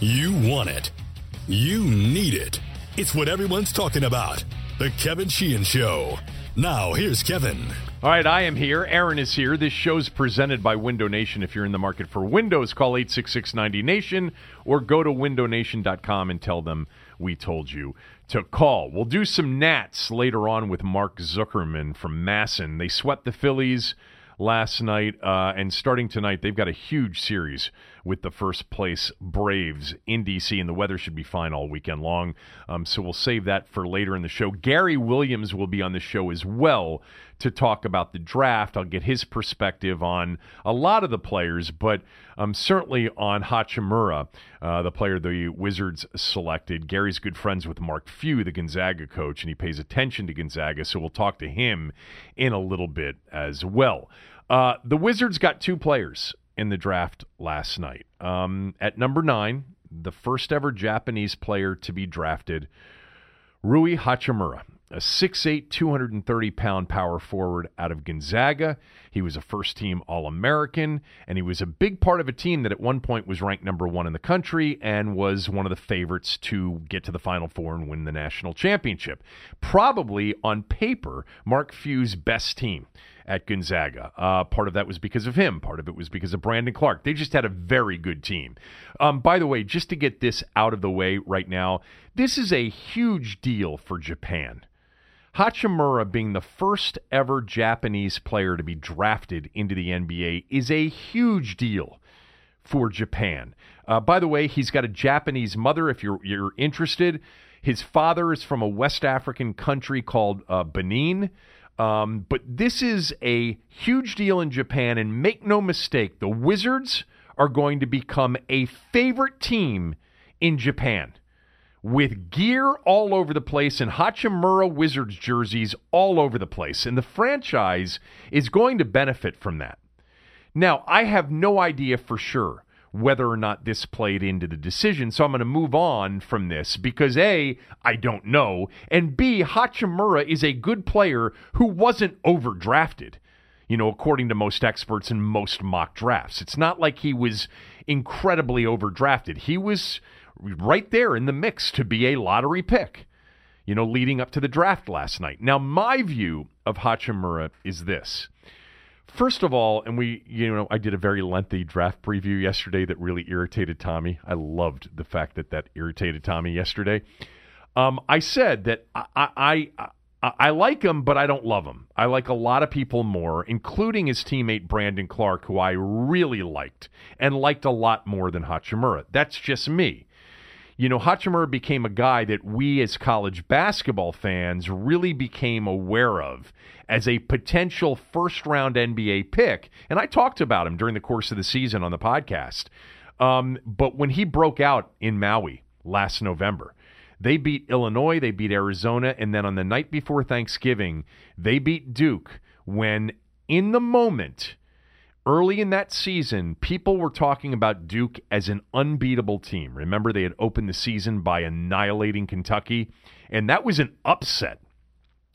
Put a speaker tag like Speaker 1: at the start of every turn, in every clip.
Speaker 1: You want it. You need it. It's what everyone's talking about. The Kevin Sheehan Show. Now, here's Kevin.
Speaker 2: All right, I am here. Aaron is here. This show's presented by Window Nation. If you're in the market for windows, call 866-90Nation or go to windownation.com and tell them we told you to call. We'll do some Nats later on with Mark Zuckerman from MASN. They swept the Phillies last night, uh, and starting tonight, they've got a huge series with the first place Braves in DC, and the weather should be fine all weekend long. Um, so we'll save that for later in the show. Gary Williams will be on the show as well to talk about the draft. I'll get his perspective on a lot of the players, but um, certainly on Hachimura, uh, the player the Wizards selected. Gary's good friends with Mark Few, the Gonzaga coach, and he pays attention to Gonzaga, so we'll talk to him in a little bit as well. Uh, the Wizards got two players in the draft last night. Um, at number nine, the first ever Japanese player to be drafted, Rui Hachimura a 6'8, 230 pound power forward out of Gonzaga. He was a first team All American, and he was a big part of a team that at one point was ranked number one in the country and was one of the favorites to get to the Final Four and win the national championship. Probably on paper, Mark Few's best team at Gonzaga. Uh, part of that was because of him. Part of it was because of Brandon Clarke. They just had a very good team. Um, by the way, just to get this out of the way right now, this is a huge deal for Japan. Hachimura being the first ever Japanese player to be drafted into the NBA is a huge deal for Japan. Uh, by the way, he's got a Japanese mother. If you're you're interested, his father is from a West African country called uh, Benin. Um, but this is a huge deal in Japan, and make no mistake, the Wizards are going to become a favorite team in Japan with gear all over the place and Hachimura Wizards jerseys all over the place. And the franchise is going to benefit from that. Now, I have no idea for sure whether or not this played into the decision, so I'm going to move on from this because A, I don't know, and B, Hachimura is a good player who wasn't overdrafted. You know, according to most experts and most mock drafts. It's not like he was incredibly overdrafted. He was right there in the mix to be a lottery pick, you know, leading up to the draft last night. Now, my view of Hachimura is this. First of all, and we, you know, I did a very lengthy draft preview yesterday that really irritated Tommy. I loved the fact that that irritated Tommy yesterday. Um, I said that I, I, I, I like him, but I don't love him. I like a lot of people more, including his teammate Brandon Clarke, who I really liked and liked a lot more than Hachimura. That's just me you know, Hachimura became a guy that we as college basketball fans really became aware of as a potential first round NBA pick. And I talked about him during the course of the season on the podcast. Um, but when he broke out in Maui last November, they beat Illinois, they beat Arizona, and then on the night before Thanksgiving, they beat Duke when in the moment early in that season, people were talking about Duke as an unbeatable team. Remember, they had opened the season by annihilating Kentucky, and that was an upset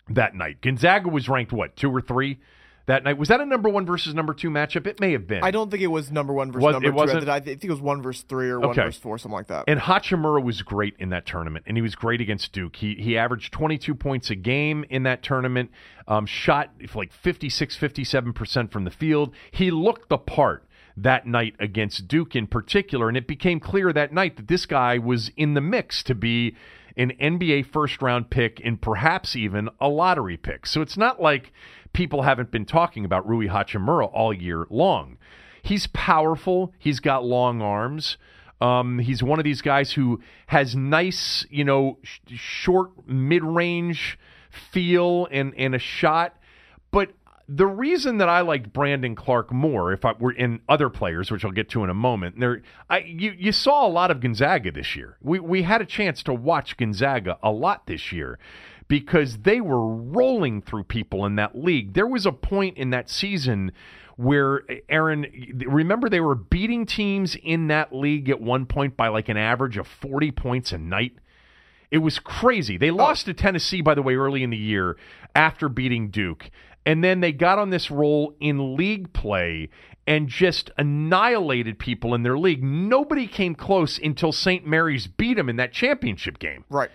Speaker 2: that night. Gonzaga was ranked, what, two or three? That night. Was that a number one versus number two matchup? It may have been.
Speaker 3: I don't think it was number one versus was, number it wasn't? two. I think it was one versus three or one okay. versus four, something like that.
Speaker 2: And Hachimura was great in that tournament, and he was great against Duke. He he averaged 22 points a game in that tournament, um, shot like 56, 57% from the field. He looked the part that night against Duke in particular, and it became clear that night that this guy was in the mix to be an NBA first round pick and perhaps even a lottery pick. So it's not like people haven't been talking about Rui Hachimura all year long. He's powerful. He's got long arms. Um, he's one of these guys who has nice, you know, sh- short mid range feel and, and a shot. But the reason that I liked Brandon Clark more, if I were in other players, which I'll get to in a moment, there, I you you saw a lot of Gonzaga this year. We we had a chance to watch Gonzaga a lot this year because they were rolling through people in that league. There was a point in that season where Aaron, remember they were beating teams in that league at one point by like an average of 40 points a night. It was crazy. They oh. lost to Tennessee, by the way, early in the year after beating Duke. And then they got on this roll in league play and just annihilated people in their league. Nobody came close until St. Mary's beat them in that championship game.
Speaker 3: Right.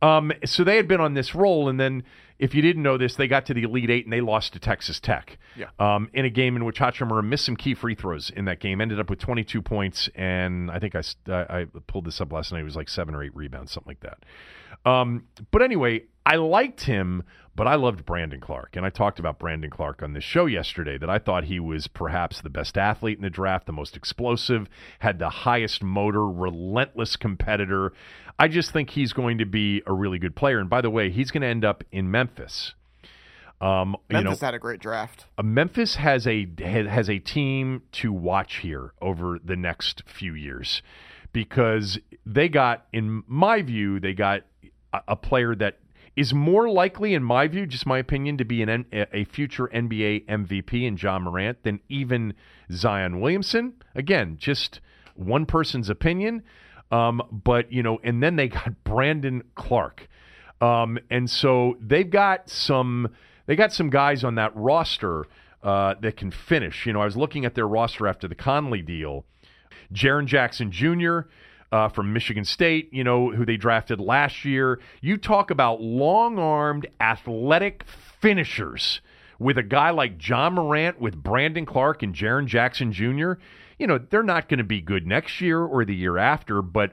Speaker 2: Um, so they had been on this roll, and then if you didn't know this, they got to the Elite Eight and they lost to Texas Tech.
Speaker 3: Yeah.
Speaker 2: Um, in a game in which Hachimura missed some key free throws in that game, ended up with 22 points, and I think I, I pulled this up last night. It was like seven or eight rebounds, something like that. Um, but anyway, I liked him, but I loved Brandon Clarke. And I talked about Brandon Clarke on this show yesterday that I thought he was perhaps the best athlete in the draft, the most explosive, had the highest motor, relentless competitor. I just think he's going to be a really good player. And by the way, he's going to end up in Memphis.
Speaker 3: Um, Memphis you know, had a great draft.
Speaker 2: Uh, Memphis has a has a team to watch here over the next few years because they got, in my view, they got a, a player that is more likely, in my view, just my opinion, to be an a future NBA MVP in Ja Morant than even Zion Williamson. Again, just one person's opinion. Um, but you know, and then they got Brandon Clarke, um, and so they've got some they got some guys on that roster uh, that can finish. You know, I was looking at their roster after the Conley deal. Jaren Jackson Jr. Uh, from Michigan State, you know, who they drafted last year. You talk about long armed, athletic finishers with a guy like Ja Morant, with Brandon Clarke and Jaren Jackson Jr you know, they're not going to be good next year or the year after, but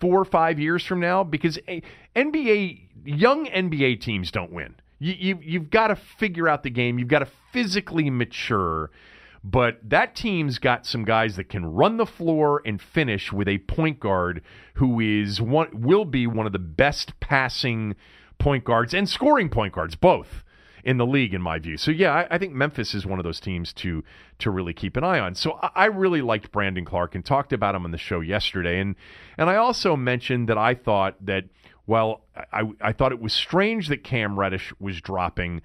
Speaker 2: four or five years from now, because NBA, young NBA teams don't win. You, you, you've got to figure out the game. You've got to physically mature. But that team's got some guys that can run the floor and finish with a point guard who is one will be one of the best passing point guards and scoring point guards both in the league, in my view. So yeah, I, I, think Memphis is one of those teams to to really keep an eye on. So I, I really liked Brandon Clarke and talked about him on the show yesterday, and and I also mentioned that I thought that well, I I thought it was strange that Cam Reddish was dropping.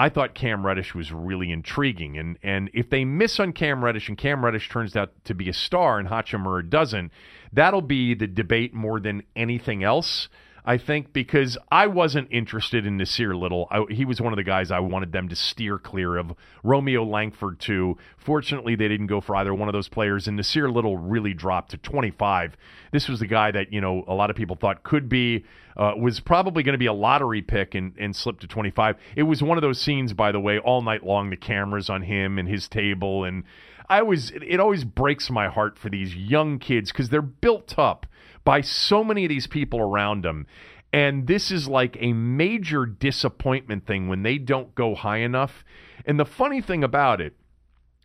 Speaker 2: I thought Cam Reddish was really intriguing. And and if they miss on Cam Reddish and Cam Reddish turns out to be a star and Hachimura doesn't, that'll be the debate more than anything else. I think, because I wasn't interested in Nassir Little. I, he was one of the guys I wanted them to steer clear of. Romeo Langford, too. Fortunately, they didn't go for either one of those players, and Nassir Little really dropped to 25. This was the guy that, you know, a lot of people thought could be, uh, was probably going to be a lottery pick and, and slipped to 25. It was one of those scenes, by the way, all night long, the cameras on him and his table. And I always, it always breaks my heart for these young kids because they're built up by so many of these people around him. And this is like a major disappointment thing when they don't go high enough. And the funny thing about it,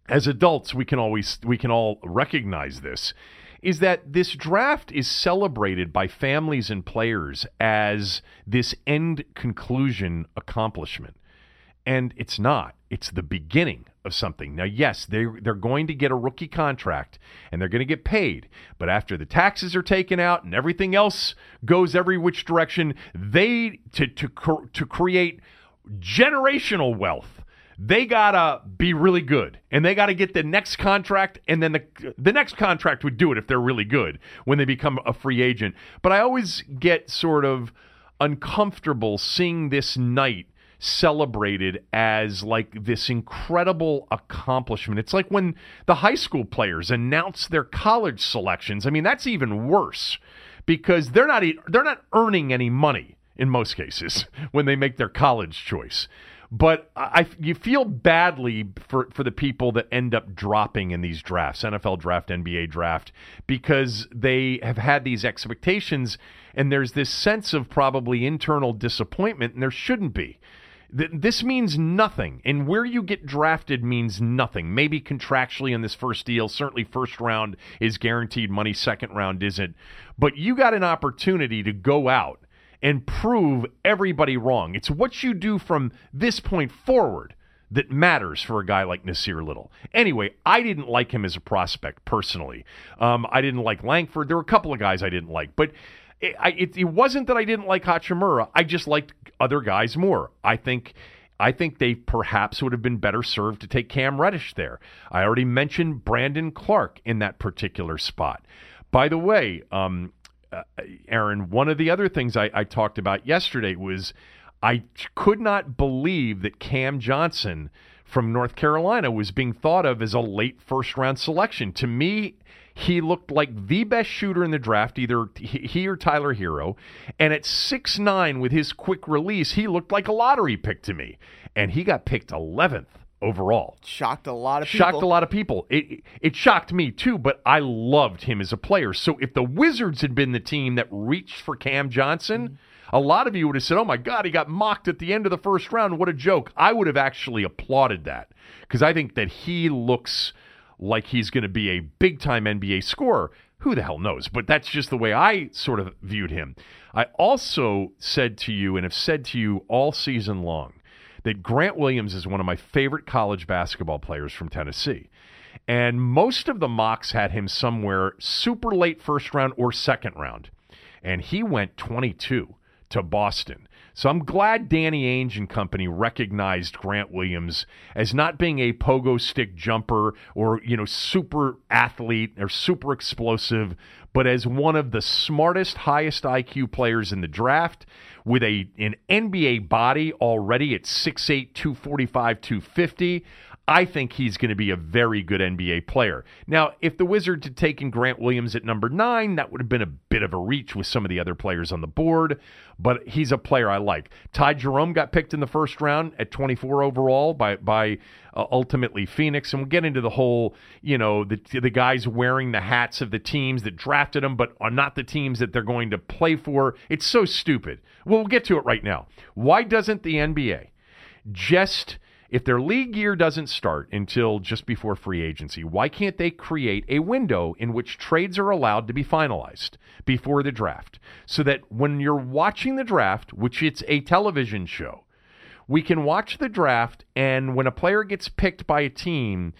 Speaker 2: as adults, we can always we can all recognize this, is that this draft is celebrated by families and players as this end conclusion accomplishment. And it's not. It's the beginning of something. Now, yes, they they're going to get a rookie contract and they're going to get paid, but after the taxes are taken out and everything else goes every which direction, they to to to create generational wealth. They gotta be really good, and they gotta get the next contract, and then the the next contract would do it if they're really good when they become a free agent. But I always get sort of uncomfortable seeing this night celebrated as like this incredible accomplishment. It's like when the high school players announce their college selections. I mean, that's even worse because they're not they're not earning any money in most cases when they make their college choice. But I, you feel badly for, for the people that end up dropping in these drafts, NFL draft, NBA draft, because they have had these expectations and there's this sense of probably internal disappointment, and there shouldn't be. This means nothing, and where you get drafted means nothing. Maybe contractually in this first deal, certainly first round is guaranteed money, second round isn't. But you got an opportunity to go out and prove everybody wrong. It's what you do from this point forward that matters for a guy like Nassir Little. Anyway, I didn't like him as a prospect personally. Um, I didn't like Langford. There were a couple of guys I didn't like, but it, it, it wasn't that I didn't like Hachimura. I just liked other guys more. I think I think they perhaps would have been better served to take Cam Reddish there. I already mentioned Brandon Clarke in that particular spot. By the way, um, uh, Aaron, one of the other things I, I talked about yesterday was I could not believe that Cam Johnson from North Carolina was being thought of as a late first round selection. To me, he looked like the best shooter in the draft, either he or Tyler Herro. And at six nine with his quick release, he looked like a lottery pick to me. And he got picked 11th overall.
Speaker 3: Shocked a lot of people.
Speaker 2: Shocked a lot of people. It it shocked me too, but I loved him as a player. So if the Wizards had been the team that reached for Cam Johnson, mm-hmm. a lot of you would have said, "Oh my god, he got mocked at the end of the first round. What a joke." I would have actually applauded that because I think that he looks like he's going to be a big-time NBA scorer. Who the hell knows? But that's just the way I sort of viewed him. I also said to you and have said to you all season long that Grant Williams is one of my favorite college basketball players from Tennessee. And most of the mocks had him somewhere super late first round or second round. And he went 22 to Boston. So I'm glad Danny Ainge and company recognized Grant Williams as not being a pogo stick jumper or, you know, super athlete or super explosive, but as one of the smartest, highest IQ players in the draft with a an NBA body already at 6'8, 245, 250. I think he's going to be a very good NBA player. Now, if the Wizards had taken Grant Williams at number nine, that would have been a bit of a reach with some of the other players on the board, but he's a player I like. Ty Jerome got picked in the first round at 24 overall by, by uh, ultimately Phoenix. And we'll get into the whole, you know, the, the guys wearing the hats of the teams that drafted them, but are not the teams that they're going to play for. It's so stupid. Well, we'll get to it right now. Why doesn't the NBA just if their league year doesn't start until just before free agency, why can't they create a window in which trades are allowed to be finalized before the draft so that when you're watching the draft, which it's a television show, we can watch the draft and when a player gets picked by a team,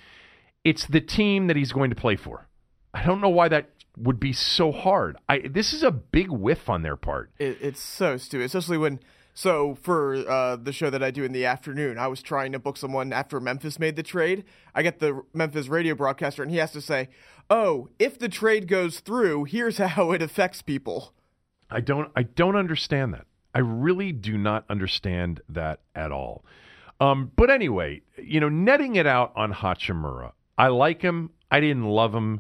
Speaker 2: it's the team that he's going to play for. I don't know why that would be so hard. I this is a big whiff on their part.
Speaker 3: It, it's so stupid, especially when so for uh, the show that I do in the afternoon, I was trying to book someone after Memphis made the trade. I get the Memphis radio broadcaster, and he has to say, "Oh, if the trade goes through, here's how it affects people."
Speaker 2: I don't. I don't understand that. I really do not understand that at all. Um, but anyway, you know, netting it out on Hachimura, I like him. I didn't love him.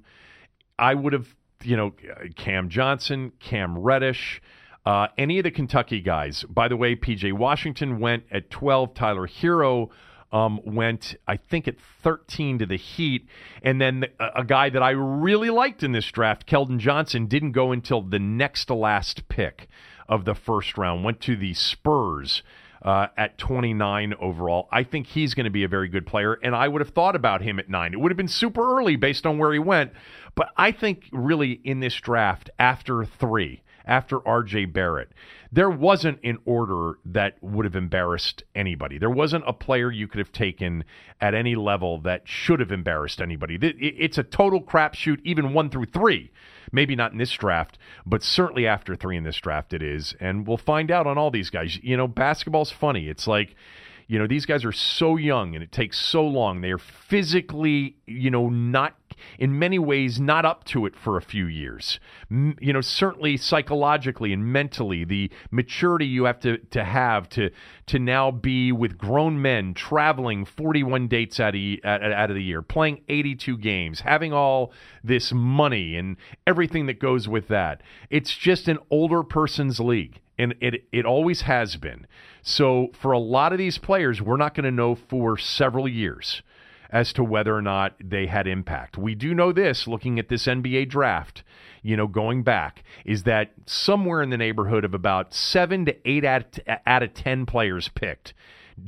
Speaker 2: I would have, you know, Cam Johnson, Cam Reddish. Uh, any of the Kentucky guys, by the way, PJ Washington went at 12. Tyler Herro um, went, I think, at 13 to the Heat. And then a, a, guy that I really liked in this draft, Keldon Johnson, didn't go until the next to last pick of the first round, went to the Spurs. Uh, at 29 overall. I think he's going to be a very good player, and I would have thought about him at nine. It would have been super early based on where he went, but I think really in this draft, after three, after RJ Barrett. There wasn't an order that would have embarrassed anybody. There wasn't a player you could have taken at any level that should have embarrassed anybody. It's a total crapshoot, even one through three. Maybe not in this draft, but certainly after three in this draft, it is. And we'll find out on all these guys. You know, basketball's funny. It's like, you know, these guys are so young and it takes so long. They are physically, you know, not in many ways not up to it for a few years. M- you know, certainly psychologically and mentally, the maturity you have to, to have to to now be with grown men traveling 41 dates out of, out of the year, playing 82 games, having all this money and everything that goes with that. It's just an older person's league and it it always has been. So for a lot of these players, we're not going to know for several years as to whether or not they had impact. We do know this looking at this NBA draft, you know, going back, is that somewhere in the neighborhood of about seven to eight out, out of 10 players picked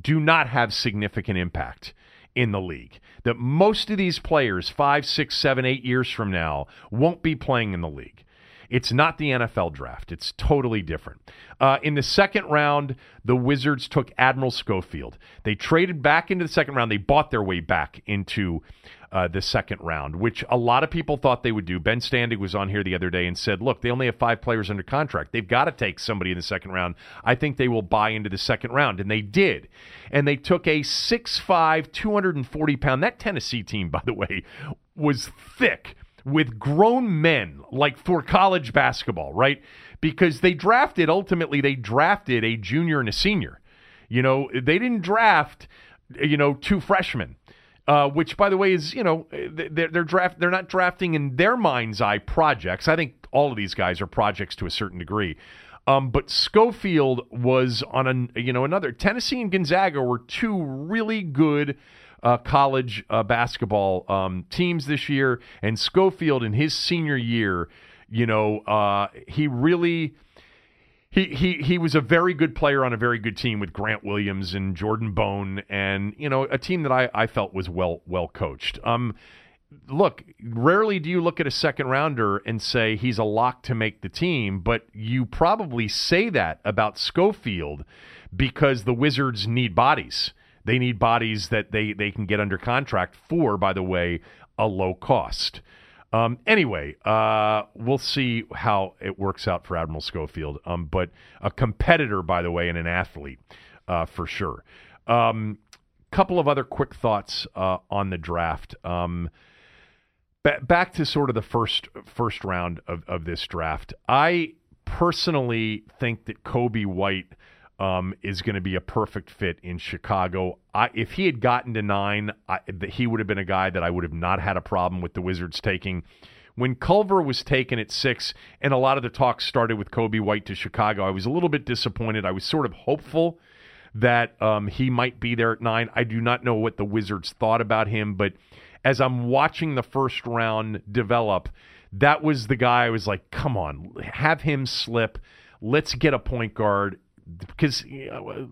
Speaker 2: do not have significant impact in the league. That most of these players, five, six, seven, eight years from now, won't be playing in the league. It's not the NFL draft. It's totally different. Uh, in the second round, the Wizards took Admiral Schofield. They traded back into the second round. They bought their way back into uh, the second round, which a lot of people thought they would do. Ben Standig was on here the other day and said, look, they only have five players under contract. They've got to take somebody in the second round. I think they will buy into the second round. And they did. And they took a 6'5, 240 pound, that Tennessee team, by the way, was thick with grown men, like for college basketball, right? Because they drafted, ultimately, they drafted a junior and a senior. You know, they didn't draft, you know, two freshmen. Uh, which, by the way, is you know they're, they're draft they're not drafting in their mind's eye projects. I think all of these guys are projects to a certain degree. Um, but Schofield was on a you know another Tennessee and Gonzaga were two really good uh, college uh, basketball um, teams this year, and Schofield in his senior year, you know, uh, he really he, he he was a very good player on a very good team with Grant Williams and Jordan Bone and you know a team that I, I felt was well well coached. Um, look, rarely do you look at a second rounder and say he's a lock to make the team, but you probably say that about Schofield because the Wizards need bodies. They need bodies that they, they can get under contract for, by the way, a low cost. Um, anyway, uh, we'll see how it works out for Admiral Schofield. Um, but a competitor, by the way, and an athlete uh, for sure. Um, couple of other quick thoughts uh, on the draft. Um, ba- back to sort of the first first round of, of this draft. I personally think that Coby White um, is going to be a perfect fit in Chicago. I, if he had gotten to nine, I, he would have been a guy that I would have not had a problem with the Wizards taking. When Culver was taken at six, and a lot of the talk started with Coby White to Chicago, I was a little bit disappointed. I was sort of hopeful that um, he might be there at nine. I do not know what the Wizards thought about him, but as I'm watching the first round develop, that was the guy I was like, come on, have him slip. Let's get a point guard because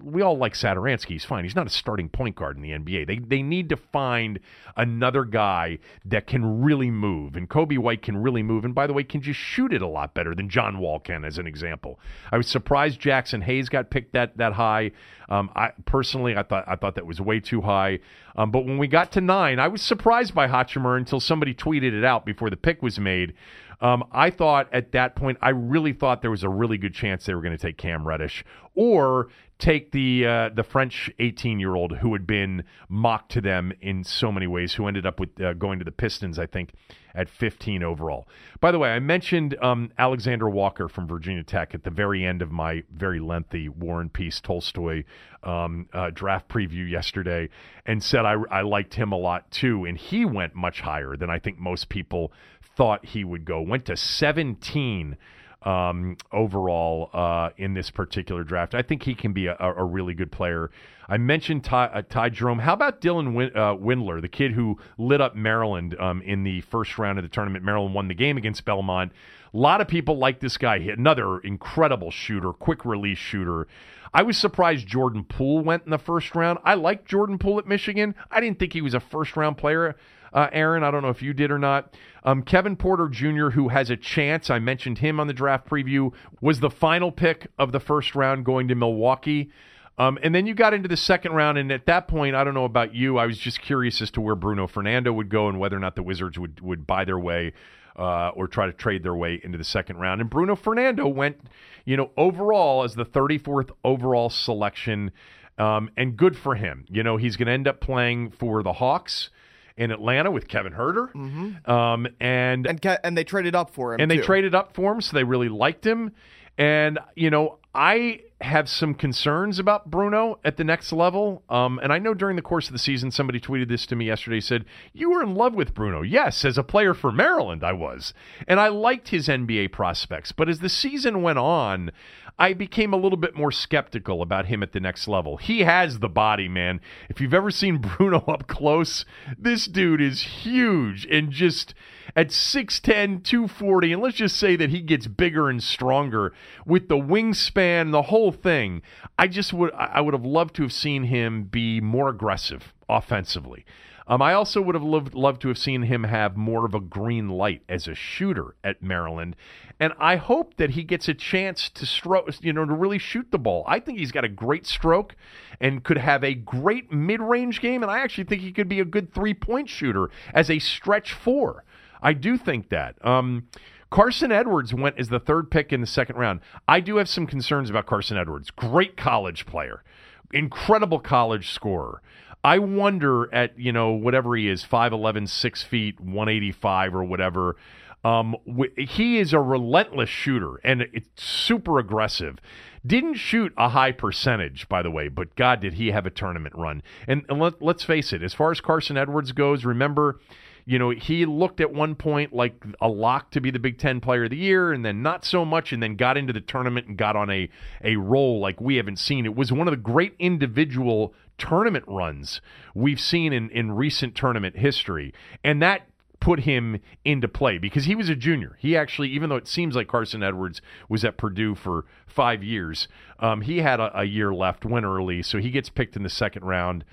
Speaker 2: we all like Satoransky. He's fine. He's not a starting point guard in the NBA. They they need to find another guy that can really move, and Coby White can really move. And by the way, can just shoot it a lot better than John Wall can, as an example. I was surprised Jaxson Hayes got picked that that high. Um, I personally, I thought I thought that was way too high. Um, but when we got to nine, I was surprised by Hachimura until somebody tweeted it out before the pick was made. Um, I thought at that point, I really thought there was a really good chance they were going to take Cam Reddish or take the uh, the French 18 year old who had been mocked to them in so many ways, who ended up with uh, going to the Pistons, I think, at 15 overall. By the way, I mentioned um, Alexander Walker from Virginia Tech at the very end of my very lengthy War and Peace Tolstoy um, uh, draft preview yesterday, and said I, I liked him a lot too, and he went much higher than I think most people thought he would go. Went to 17 um, overall uh, in this particular draft. I think he can be a, a really good player. I mentioned Ty, uh, Ty Jerome. How about Dylan Win, uh, Windler, the kid who lit up Maryland um, in the first round of the tournament? Maryland won the game against Belmont. A lot of people like this guy. Another incredible shooter, quick release shooter. I was surprised Jordan Poole went in the first round. I like Jordan Poole at Michigan. I didn't think he was a first round player uh, Aaron. I don't know if you did or not. Um, Kevin Porter Jr., who has a chance, I mentioned him on the draft preview, was the final pick of the first round going to Milwaukee. Um, and then you got into the second round, and at that point, I don't know about you, I was just curious as to where Bruno Fernando would go and whether or not the Wizards would, would buy their way uh, or try to trade their way into the second round. And Bruno Fernando went, you know, overall as the 34th overall selection, um, and good for him. You know, he's going to end up playing for the Hawks in Atlanta with Kevin Huerter,
Speaker 3: mm-hmm.
Speaker 2: um, and
Speaker 3: and Ke- and they traded up for him,
Speaker 2: and they traded up for him, so they really liked him. And you know, I have some concerns about Bruno at the next level. Um, and I know during the course of the season, somebody tweeted this to me yesterday. Said you were in love with Bruno. Yes, as a player for Maryland, I was, and I liked his NBA prospects. But as the season went on, I became a little bit more skeptical about him at the next level. He has the body, man. If you've ever seen Bruno up close, this dude is huge and just at 6'10, 240, and let's just say that he gets bigger and stronger with the wingspan, the whole thing. I just would I would have loved to have seen him be more aggressive offensively. Um, I also would have loved, loved to have seen him have more of a green light as a shooter at Maryland, and I hope that he gets a chance to stroke, you know, to really shoot the ball. I think he's got a great stroke and could have a great mid-range game, and I actually think he could be a good three-point shooter as a stretch four. I do think that. Um, Carson Edwards went as the third pick in the second round. I do have some concerns about Carson Edwards. Great college player, incredible college scorer. I wonder at, you know, whatever he is, 5'11, 6 feet, 185 or whatever. Um, he is a relentless shooter and it's super aggressive. Didn't shoot a high percentage, by the way, but God, did he have a tournament run. And, and let, let's face it, as far as Carson Edwards goes, remember, you know, he looked at one point like a lock to be the Big Ten Player of the Year, and then not so much, and then got into the tournament and got on a a roll like we haven't seen. It was one of the great individual tournament runs we've seen in in recent tournament history, and that put him into play because he was a junior. He actually, even though it seems like Carson Edwards was at Purdue for five years, um, he had a, a year left, went early, so he gets picked in the second round.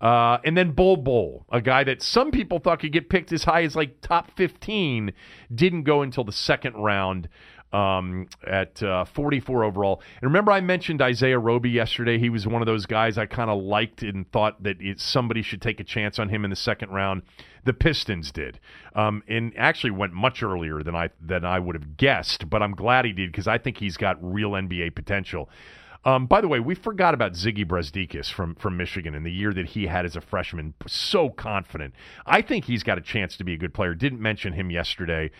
Speaker 2: Uh, and then Bol Bol, a guy that some people thought could get picked as high as like top 15, didn't go until the second round um, at uh, 44 overall. And remember, I mentioned Isaiah Roby yesterday. He was one of those guys I kind of liked and thought that it, somebody should take a chance on him in the second round. The Pistons did, um, and actually went much earlier than I than I would have guessed. But I'm glad he did because I think he's got real NBA potential. Um, by the way, we forgot about Ziggy Brazdeikis from from Michigan in the year that he had as a freshman. So confident. I think he's got a chance to be a good player. Didn't mention him yesterday.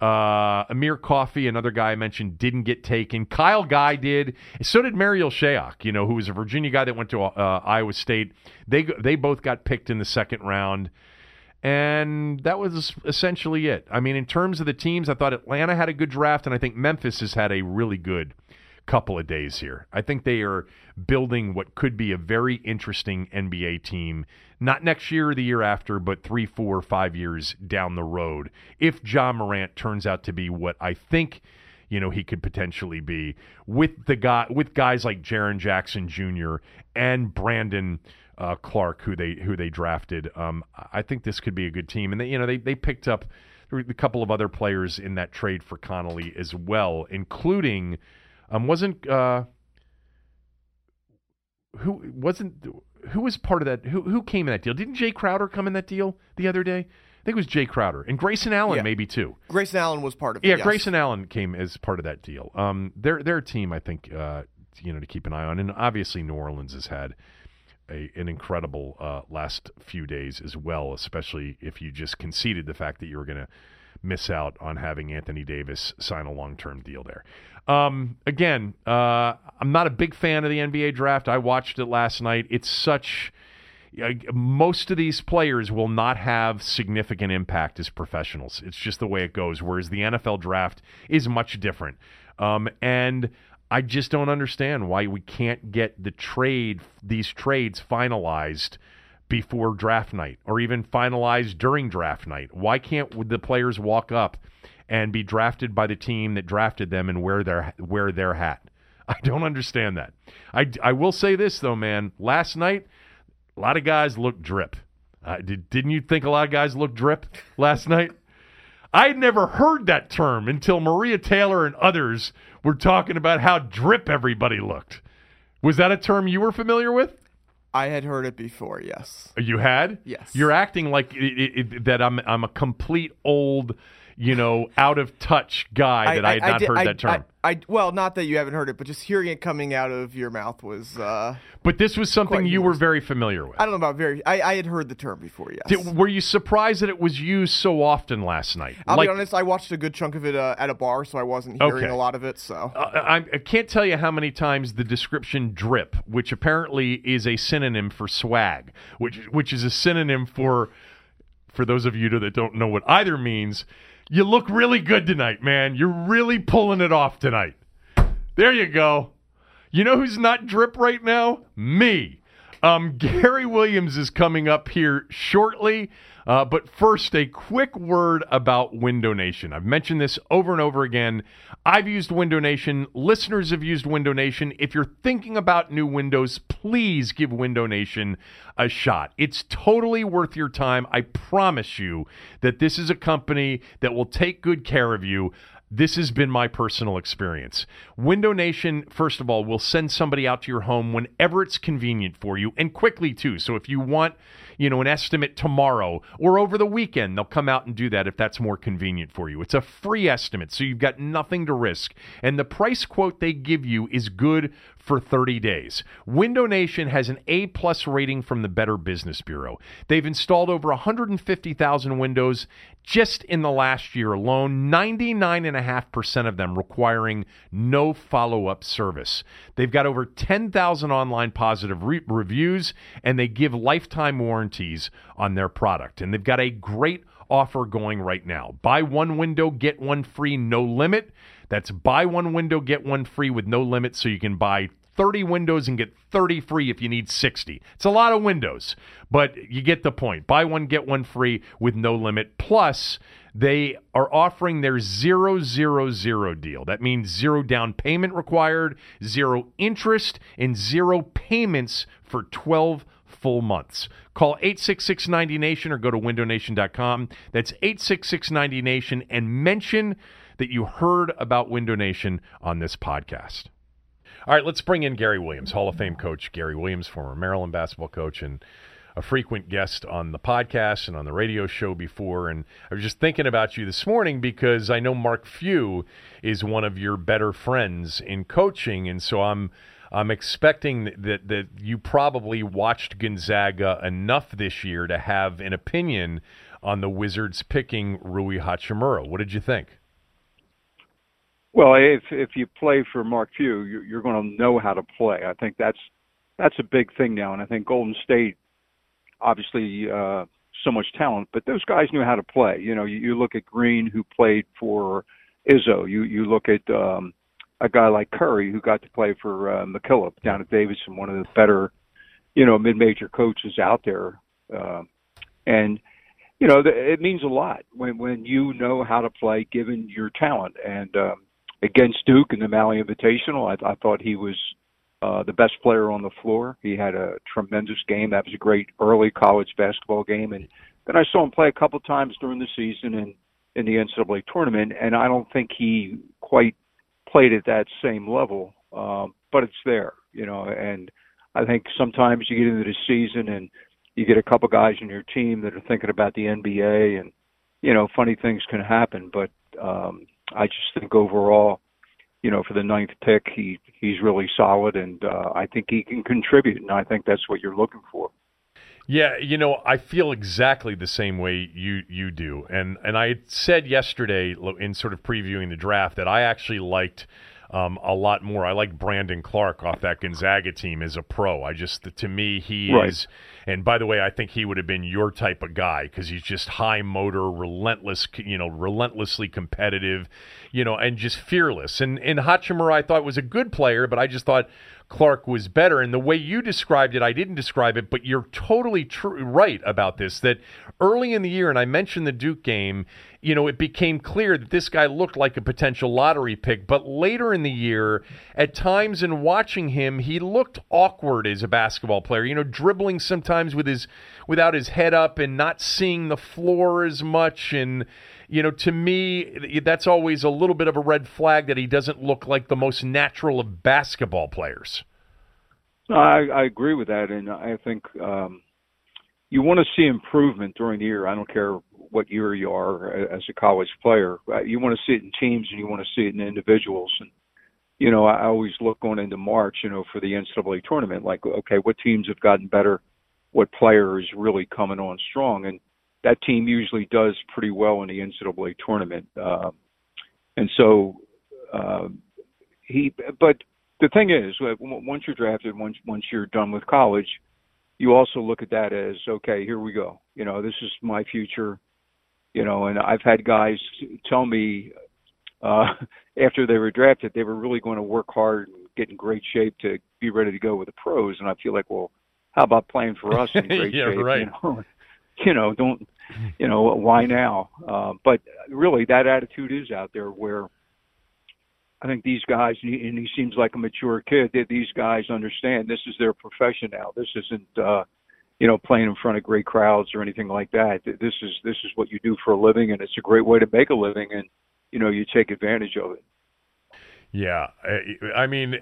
Speaker 2: Uh, Amir Coffey, another guy I mentioned, didn't get taken. Kyle Guy did. So did Marial Shayok, you know, who was a Virginia guy that went to uh, Iowa State. They they both got picked in the second round. And that was essentially it. I mean, in terms of the teams, I thought Atlanta had a good draft, and I think Memphis has had a really good couple of days here. I think they are building what could be a very interesting NBA team, not next year or the year after, but three, four, five years down the road. If Ja Morant turns out to be what I think, you know, he could potentially be with the guy with guys like Jaren Jackson Jr. and Brandon uh, Clarke, who they who they drafted. Um, I think this could be a good team, and they, you know they they picked up a couple of other players in that trade for Conley as well, including um, wasn't uh, who wasn't who was part of that? Who who came in that deal? Didn't Jae Crowder come in that deal the other day? I think it was Jae Crowder and Grayson Allen
Speaker 3: Yeah.
Speaker 2: maybe too.
Speaker 3: Grayson Allen was part of it.
Speaker 2: Yeah,
Speaker 3: yes.
Speaker 2: Grayson Allen came as part of that deal. Um, they're they're a team I think uh, you know to keep an eye on, and obviously New Orleans has had a, an incredible uh, last few days as well, especially if you just conceded the fact that you were going to miss out on having Anthony Davis sign a long term deal there. Um, again, uh, I'm not a big fan of the NBA draft. I watched it last night. It's such. Most of these players will not have significant impact as professionals. It's just the way it goes. Whereas the NFL draft is much different. Um, and I just don't understand why we can't get the trade, these trades finalized before draft night or even finalized during draft night. Why can't the players walk up and be drafted by the team that drafted them and wear their wear their hat? I don't understand that. I, I will say this though, man. Last night, a lot of guys looked drip. Uh, did, didn't you think a lot of guys looked drip last night? I had never heard that term until Maria Taylor and others were talking about how drip everybody looked. Was that a term you were familiar with?
Speaker 3: I had heard it before. Yes.
Speaker 2: You had?
Speaker 3: Yes.
Speaker 2: You're acting like it, it, it- that I'm I'm a complete old, you know, out of touch guy that I, had not
Speaker 3: did-
Speaker 2: heard
Speaker 3: I-
Speaker 2: that term.
Speaker 3: I, I well, not that you haven't heard it, but just hearing it coming out of your mouth was. Uh,
Speaker 2: but this was something you were very familiar with.
Speaker 3: I don't know about very. I, I had heard the term before. Yes.
Speaker 2: Did- were you surprised that it was used so often last night?
Speaker 3: I'll
Speaker 2: like,
Speaker 3: be honest. I watched a good chunk of it uh, at a bar, so I wasn't hearing
Speaker 2: Okay.
Speaker 3: a lot of it. So
Speaker 2: Uh, I, I can't tell you how many times the description drip, which apparently is a synonym for swag, which which is a synonym for for those of you that don't know what either means, you look really good tonight, man. You're really pulling it off tonight. There you go. You know who's not drip right now? Me. Um, Gary Williams is coming up here shortly. Uh, but first, a quick word about Window Nation. I've mentioned this over and over again. I've used Window Nation. Listeners have used Window Nation. If you're thinking about new windows, please give Window Nation a shot. It's totally worth your time. I promise you that this is a company that will take good care of you. This has been my personal experience. Window Nation, first of all, will send somebody out to your home whenever it's convenient for you and quickly too. So if you want, you know, an estimate tomorrow or over the weekend, they'll come out and do that if that's more convenient for you. It's a free estimate, so you've got nothing to risk. And the price quote they give you is good for 30 days. Window Nation has an A plus rating from the Better Business Bureau. They've installed over 150,000 windows just in the last year alone, 99.5% of them requiring no follow up service. They've got over 10,000 online positive re- reviews, and they give lifetime warranties on their product. And they've got a great offer going right now. Buy one window, get one free, no limit. That's buy one window, get one free with no limit, so you can buy 30 windows and get 30 free if you need 60. It's a lot of windows, but you get the point. Buy one, get one free with no limit. Plus, they are offering their zero zero zero deal. That means zero down payment required, zero interest, and zero payments for 12 full months. Call 866 90Nation or go to windownation.com. That's 866 90Nation and mention that you heard about Window Nation on this podcast. All right, let's bring in Gary Williams, Hall of Fame coach Gary Williams, former Maryland basketball coach and a frequent guest on the podcast and on the radio show before. And I was just thinking about you this morning because I know Mark Few is one of your better friends in coaching, and so I'm I'm expecting that that you probably watched Gonzaga enough this year to have an opinion on the Wizards picking Rui Hachimura. What did you think?
Speaker 4: Well, if if you play for Mark Few, you're, going to know how to play. I think that's that's a big thing now, and I think Golden State, obviously, uh, so much talent, but those guys knew how to play. You know, you, you look at Green, who played for Izzo. You you look at um, a guy like Curry, who got to play for uh, McKillop down at Davidson, one of the better, you know, mid-major coaches out there, uh, and you know, it means a lot when when you know how to play given your talent. And um, against Duke in the Maui Invitational. I, I thought he was uh, the best player on the floor. He had a tremendous game. That was a great early college basketball game, and then I saw him play a couple times during the season and in the NCAA tournament, and I don't think he quite played at that same level, um, but it's there, you know. And I think sometimes you get into the season and you get a couple guys in your team that are thinking about the NBA, and you know, funny things can happen. But um, I just think overall, you know, for the ninth pick, he he's really solid, and uh, I think he can contribute, and I think that's what you're looking for.
Speaker 2: Yeah, you know, I feel exactly the same way you you do, and and I said yesterday in sort of previewing the draft that I actually liked um, a lot more. I like Brandon Clarke off that Gonzaga team as a pro. I just, to me, he right. is. And by the way, I think he would have been your type of guy because he's just high motor, relentless, you know, relentlessly competitive, you know, and just fearless. And and Hachimura, I thought was a good player, but I just thought Clarke was better. And the way you described it, I didn't describe it, but you're totally true, right about this. That early in the year, and I mentioned the Duke game, you know, it became clear that this guy looked like a potential lottery pick. But later in the year, at times in watching him, he looked awkward as a basketball player. You know, dribbling sometimes with his without his head up and not seeing the floor as much and you know, to me, that's always a little bit of a red flag that he doesn't look like the most natural of basketball players.
Speaker 4: I, I agree with that, and I think um, you want to see improvement during the year. I don't care what year you are as a college player. Uh, you want to see it in teams, and you want to see it in individuals. And you know, I always look going into March, you know, for the NCAA tournament, like, okay, what teams have gotten better? What player is really coming on strong? And that team usually does pretty well in the NCAA tournament. Uh, and so uh, he, but the thing is, once you're drafted, once once you're done with college, you also look at that as okay, here we go. You know, this is my future. You know, and I've had guys tell me uh, after they were drafted, they were really going to work hard and get in great shape to be ready to go with the pros. And I feel like, well, how about playing for us in great
Speaker 2: yeah,
Speaker 4: shape?
Speaker 2: Right.
Speaker 4: You know? you know, don't, you know, why now? Uh, but really, that attitude is out there where I think these guys, and he, seems like a mature kid, that these guys understand this is their profession now. This isn't, uh, you know, playing in front of great crowds or anything like that. This is this is what you do for a living, and it's a great way to make a living. And you know you take advantage of it.
Speaker 2: Yeah, I mean,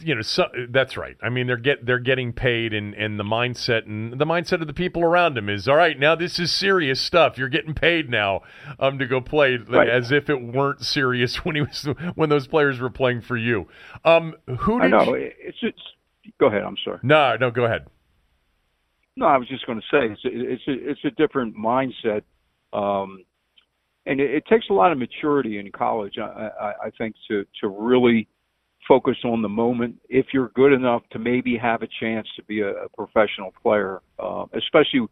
Speaker 2: you know, so, that's right. I mean, they're get they're getting paid, and and the mindset and the mindset of the people around them is all right. Now this is serious stuff. You're getting paid now, um, to go play,
Speaker 4: right.
Speaker 2: as if it weren't serious when he was when those players were playing for you. Um, who did
Speaker 4: I know
Speaker 2: you...
Speaker 4: it's it's. Go ahead. I'm sorry.
Speaker 2: No, no, go ahead.
Speaker 4: No, I was just going to say it's a, it's a, it's a different mindset. Um, and it, it takes a lot of maturity in college, I, I, I think, to to really focus on the moment. If you're good enough to maybe have a chance to be a, a professional player, uh, especially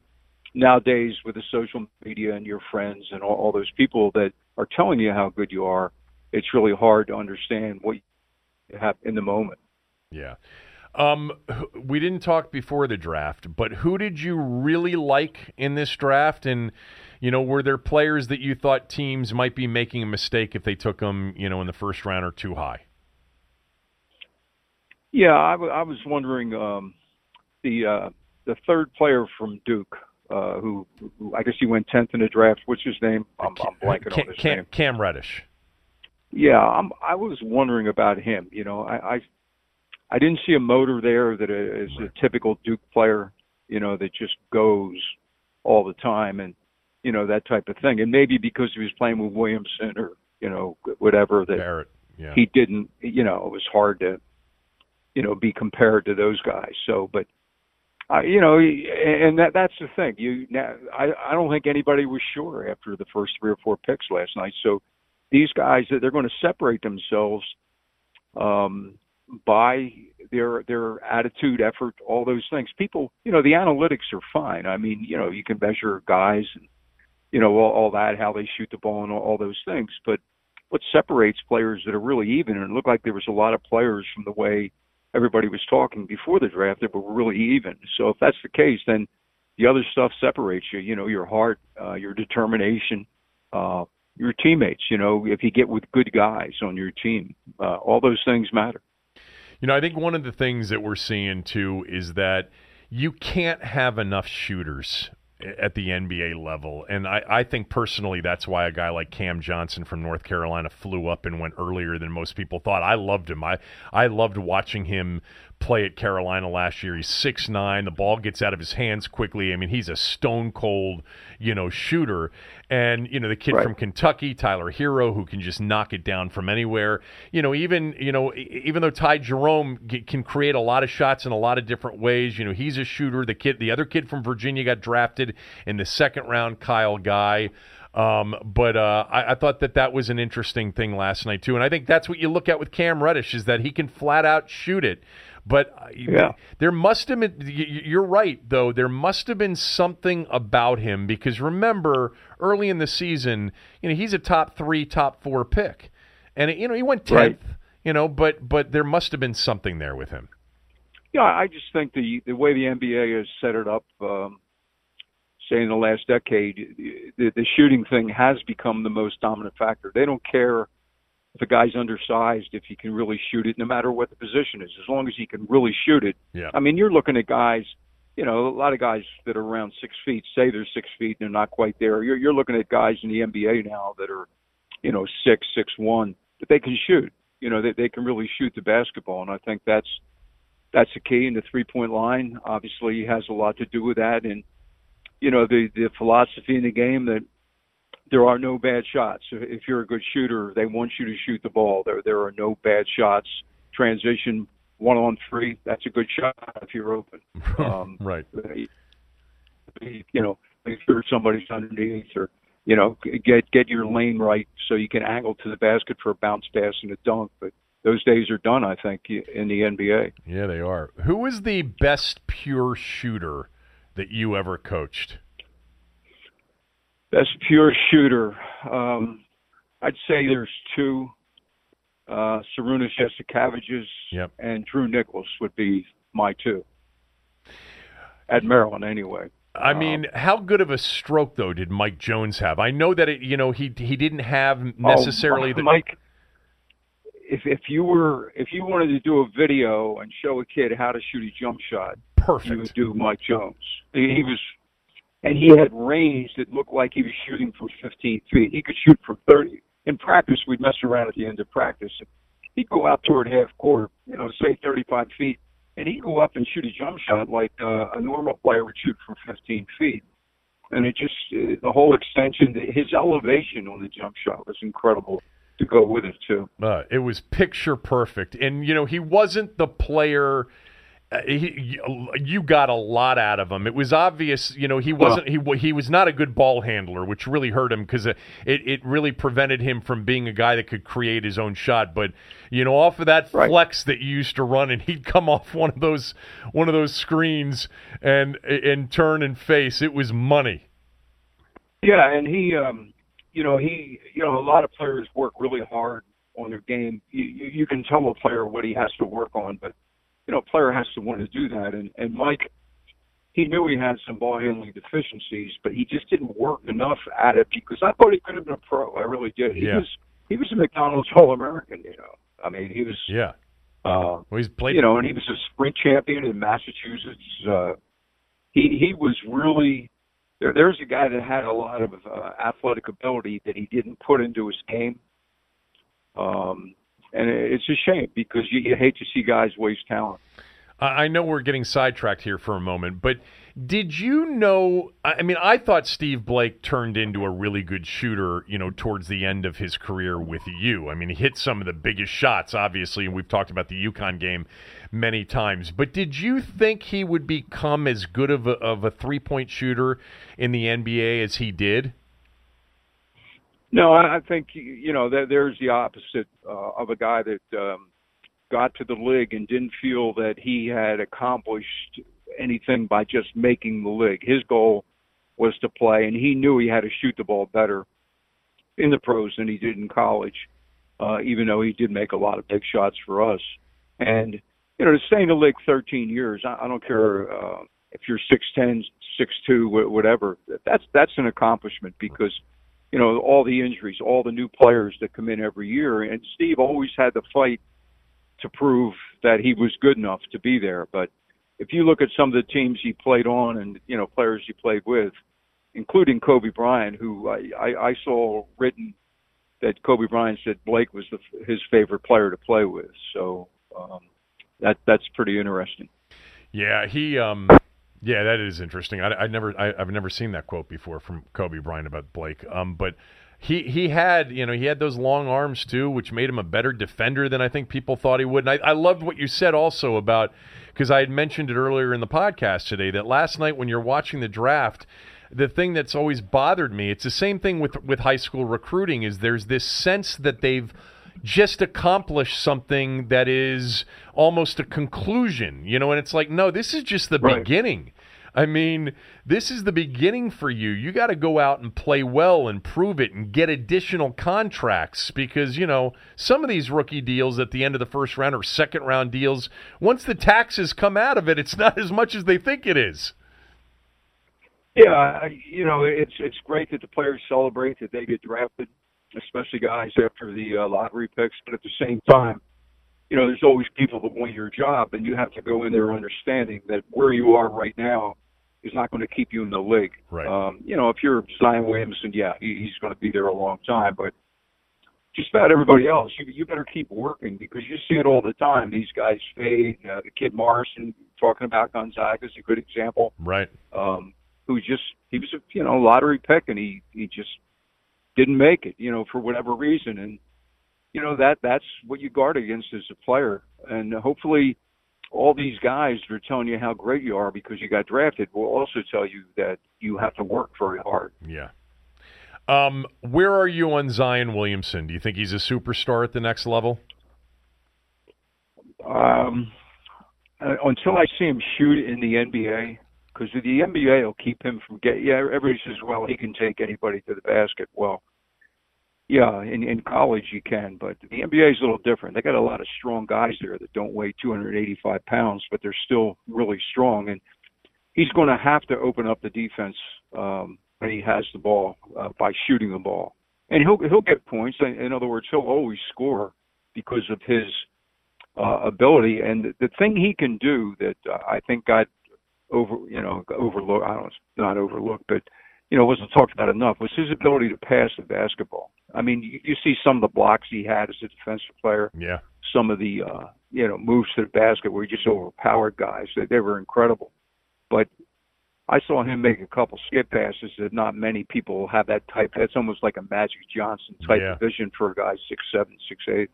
Speaker 4: nowadays with the social media and your friends and all, all those people that are telling you how good you are, it's really hard to understand what you have in the moment.
Speaker 2: Yeah. Um, we didn't talk before the draft, but who did you really like in this draft? And you know, were there players that you thought teams might be making a mistake if they took them, you know, in the first round or too high?
Speaker 4: Yeah, I, w- I was wondering um, the uh, the third player from Duke, uh, who, who, I guess he went tenth in the draft. What's his name? I'm, I'm blanking
Speaker 2: Cam,
Speaker 4: on his
Speaker 2: Cam,
Speaker 4: name.
Speaker 2: Cam Reddish.
Speaker 4: Yeah, I'm, I was wondering about him. You know, I, I I didn't see a motor there that is a typical Duke player. You know, that just goes all the time, and you know that type of thing. And maybe because he was playing with Williamson or you know whatever that
Speaker 2: Barrett, yeah.
Speaker 4: he didn't. You know, it was hard to you know be compared to those guys. So, but uh, you know, and that that's the thing. You now, I I don't think anybody was sure after the first three or four picks last night. So these guys they're going to separate themselves um, by their their attitude, effort, all those things. People, you know, the analytics are fine. I mean, you know, you can measure guys and you know all, all that, how they shoot the ball, and all, all those things. But what separates players that are really even, and it looked like there was a lot of players from the way everybody was talking before the draft that were really even. So if that's the case, then the other stuff separates you. You know, your heart, uh, your determination, uh, your teammates. You know, if you get with good guys on your team, uh, all those things matter.
Speaker 2: You know, I think one of the things that we're seeing too is that you can't have enough shooters at the NBA level. And I, I think personally that's why a guy like Cam Johnson from North Carolina flew up and went earlier than most people thought. I loved him. I, I loved watching him play at Carolina last year. He's six nine. The ball gets out of his hands quickly. I mean, he's a stone cold, you know, shooter. And you know, the kid
Speaker 4: right.
Speaker 2: from Kentucky, Tyler Herro, who can just knock it down from anywhere. You know, even you know, even though Ty Jerome can create a lot of shots in a lot of different ways. You know, he's a shooter. The kid, the other kid from Virginia, got drafted in the second round, Kyle Guy. Um, but uh, I, I, thought that that was an interesting thing last night too, and I think that's what you look at with Cam Reddish is that he can flat out shoot it. But uh,
Speaker 4: yeah.
Speaker 2: there must have been, you're right, though, there must have been something about him because remember, early in the season, you know, he's a top three, top four pick. And, you know, he went 10th,
Speaker 4: right.
Speaker 2: you know, but but there must have been something there with him.
Speaker 4: Yeah, I just think the the way the NBA has set it up, um, say in the last decade, the, the shooting thing has become the most dominant factor. They don't care if a guy's undersized, if he can really shoot it, no matter what the position is, as long as he can really shoot it.
Speaker 2: Yeah.
Speaker 4: I mean, you're looking at guys, you know, a lot of guys that are around six feet say they're six feet and they're not quite there. You're you're looking at guys in the NBA now that are, you know, six, six one, but they can shoot. You know, they they can really shoot the basketball, and I think that's that's the key. And the three point line obviously has a lot to do with that, and you know, the the philosophy in the game that there are no bad shots. If you're a good shooter, they want you to shoot the ball. There there are no bad shots. Transition one on three, that's a good shot if you're open. Um,
Speaker 2: right.
Speaker 4: You know, make sure somebody's underneath, or you know, get get your lane right so you can angle to the basket for a bounce pass and a dunk. But those days are done, I think, in the NBA.
Speaker 2: Yeah, they are. Who was the best pure shooter that you ever coached?
Speaker 4: Best pure shooter. Um, I'd say there's two. Uh, Sarunas Jasikevicius
Speaker 2: yep.
Speaker 4: and Drew Nichols would be my two. At Maryland, anyway.
Speaker 2: I mean, um, how good of a stroke though did Mike Jones have? I know that it, you know he he didn't have necessarily
Speaker 4: oh,
Speaker 2: the
Speaker 4: Mike. If if you were if you wanted to do a video and show a kid how to shoot a jump shot,
Speaker 2: perfect.
Speaker 4: you would do Mike Jones. He was and he had range that looked like he was shooting from 15 feet. He could shoot from 30. in practice, we'd mess around at the end of practice. He'd go out toward half court, you know, say 35 feet, and he'd go up and shoot a jump shot like uh, a normal player would shoot from 15 feet. And it just, uh, the whole extension, his elevation on the jump shot was incredible to go with it, too.
Speaker 2: Uh, it was picture perfect. And, you know, he wasn't the player he, you got a lot out of him. It was obvious, you know, he wasn't he he was not a good ball handler, which really hurt him because it it really prevented him from being a guy that could create his own shot. But you know, off of that right. flex that you used to run, and he'd come off one of those one of those screens and and turn and face, it was money.
Speaker 4: Yeah, and he, um, you know, he, you know, a lot of players work really hard on their game. You, you, you can tell a player what he has to work on, but you know, player has to want to do that. And and Mike, he knew he had some ball handling deficiencies, but he just didn't work enough at it because I thought he could have been a pro. I really did. He
Speaker 2: yeah.
Speaker 4: was he was a McDonald's All American. You know, I mean, he was.
Speaker 2: Yeah.
Speaker 4: Uh,
Speaker 2: well, he's played.
Speaker 4: You know, and he was a sprint champion in Massachusetts. Uh, he he was really there. There's a guy that had a lot of uh, athletic ability that he didn't put into his game. Um, and it's a shame because you, you hate to see guys waste talent.
Speaker 2: I know we're getting sidetracked here for a moment, but did you know? I mean, I thought Steve Blake turned into a really good shooter, you know, towards the end of his career with you. I mean, he hit some of the biggest shots, obviously, and we've talked about the UConn game many times. But did you think he would become as good of a, of a three point shooter in the NBA as he did?
Speaker 4: No, I think you know there's the opposite uh, of a guy that um, got to the league and didn't feel that he had accomplished anything by just making the league. His goal was to play, and he knew he had to shoot the ball better in the pros than he did in college. Uh, even though he did make a lot of big shots for us, and you know to stay in the league 13 years, I, I don't care uh, if you're 6'10", 6'2", whatever. That's that's an accomplishment because you know, all the injuries, all the new players that come in every year. And Steve always had the fight to prove that he was good enough to be there. But if you look at some of the teams he played on and, you know, players he played with, including Kobe Bryant, who I, I, I saw written that Kobe Bryant said Blake was the, his favorite player to play with. So um, that that's pretty interesting.
Speaker 2: Yeah, he um yeah, that is interesting. I, I never, I, have never seen that quote before from Kobe Bryant about Blake. Um, but he he had, you know, he had those long arms too, which made him a better defender than I think people thought he would. And I, I loved what you said also about because I had mentioned it earlier in the podcast today that last night when you're watching the draft, the thing that's always bothered me, it's the same thing with with high school recruiting, is there's this sense that they've just accomplish something that is almost a conclusion, you know, and it's like, no, this is just the right. beginning. I mean, this is the beginning for you. You got to go out and play well and prove it and get additional contracts because, you know, some of these rookie deals at the end of the first round or second round deals, once the taxes come out of it, it's not as much as they think it is.
Speaker 4: Yeah, you know, it's it's great that the players celebrate that they get drafted especially guys after the uh, lottery picks. But at the same time, you know, there's always people that want your job, and you have to go in there understanding that where you are right now is not going to keep you in the league.
Speaker 2: Right.
Speaker 4: Um, you know, if you're Zion Williamson, yeah, he, he's going to be there a long time, but just about everybody else, you you better keep working because you see it all the time. These guys fade. Uh, the kid Morrison talking about Gonzaga is a good example.
Speaker 2: Right.
Speaker 4: Um, who just he was a you know lottery pick and he he just didn't make it, you know, for whatever reason. And you know that that's what you guard against as a player. And hopefully, all these guys that are telling you how great you are because you got drafted will also tell you that you have to work very hard.
Speaker 2: Yeah. Um, where are you on Zion Williamson? Do you think he's a superstar at the next level?
Speaker 4: Um, uh, until I see him shoot in the NBA, because the NBA will keep him from getting. Yeah, everybody says, well, he can take anybody to the basket. Well, yeah, in in college you can, but the NBA is a little different. They got a lot of strong guys there that don't weigh 285 pounds, but they're still really strong. And he's going to have to open up the defense um, when he has the ball uh, by shooting the ball, and he'll he'll get points. In other words, he'll always score because of his uh, ability. And the, thing he can do that uh, I think got over, you know, overlook. I don't, know not overlooked, but you know, wasn't talked about enough was his ability to pass the basketball. I mean, you, you see some of the blocks he had as a defensive player.
Speaker 2: Yeah.
Speaker 4: Some of the uh, you know moves to the basket where he just overpowered guys. They, they were incredible. But I saw him make a couple skip passes that not many people have that type. That's almost like a Magic Johnson type
Speaker 2: Yeah.
Speaker 4: of vision for a guy six seven, six eight.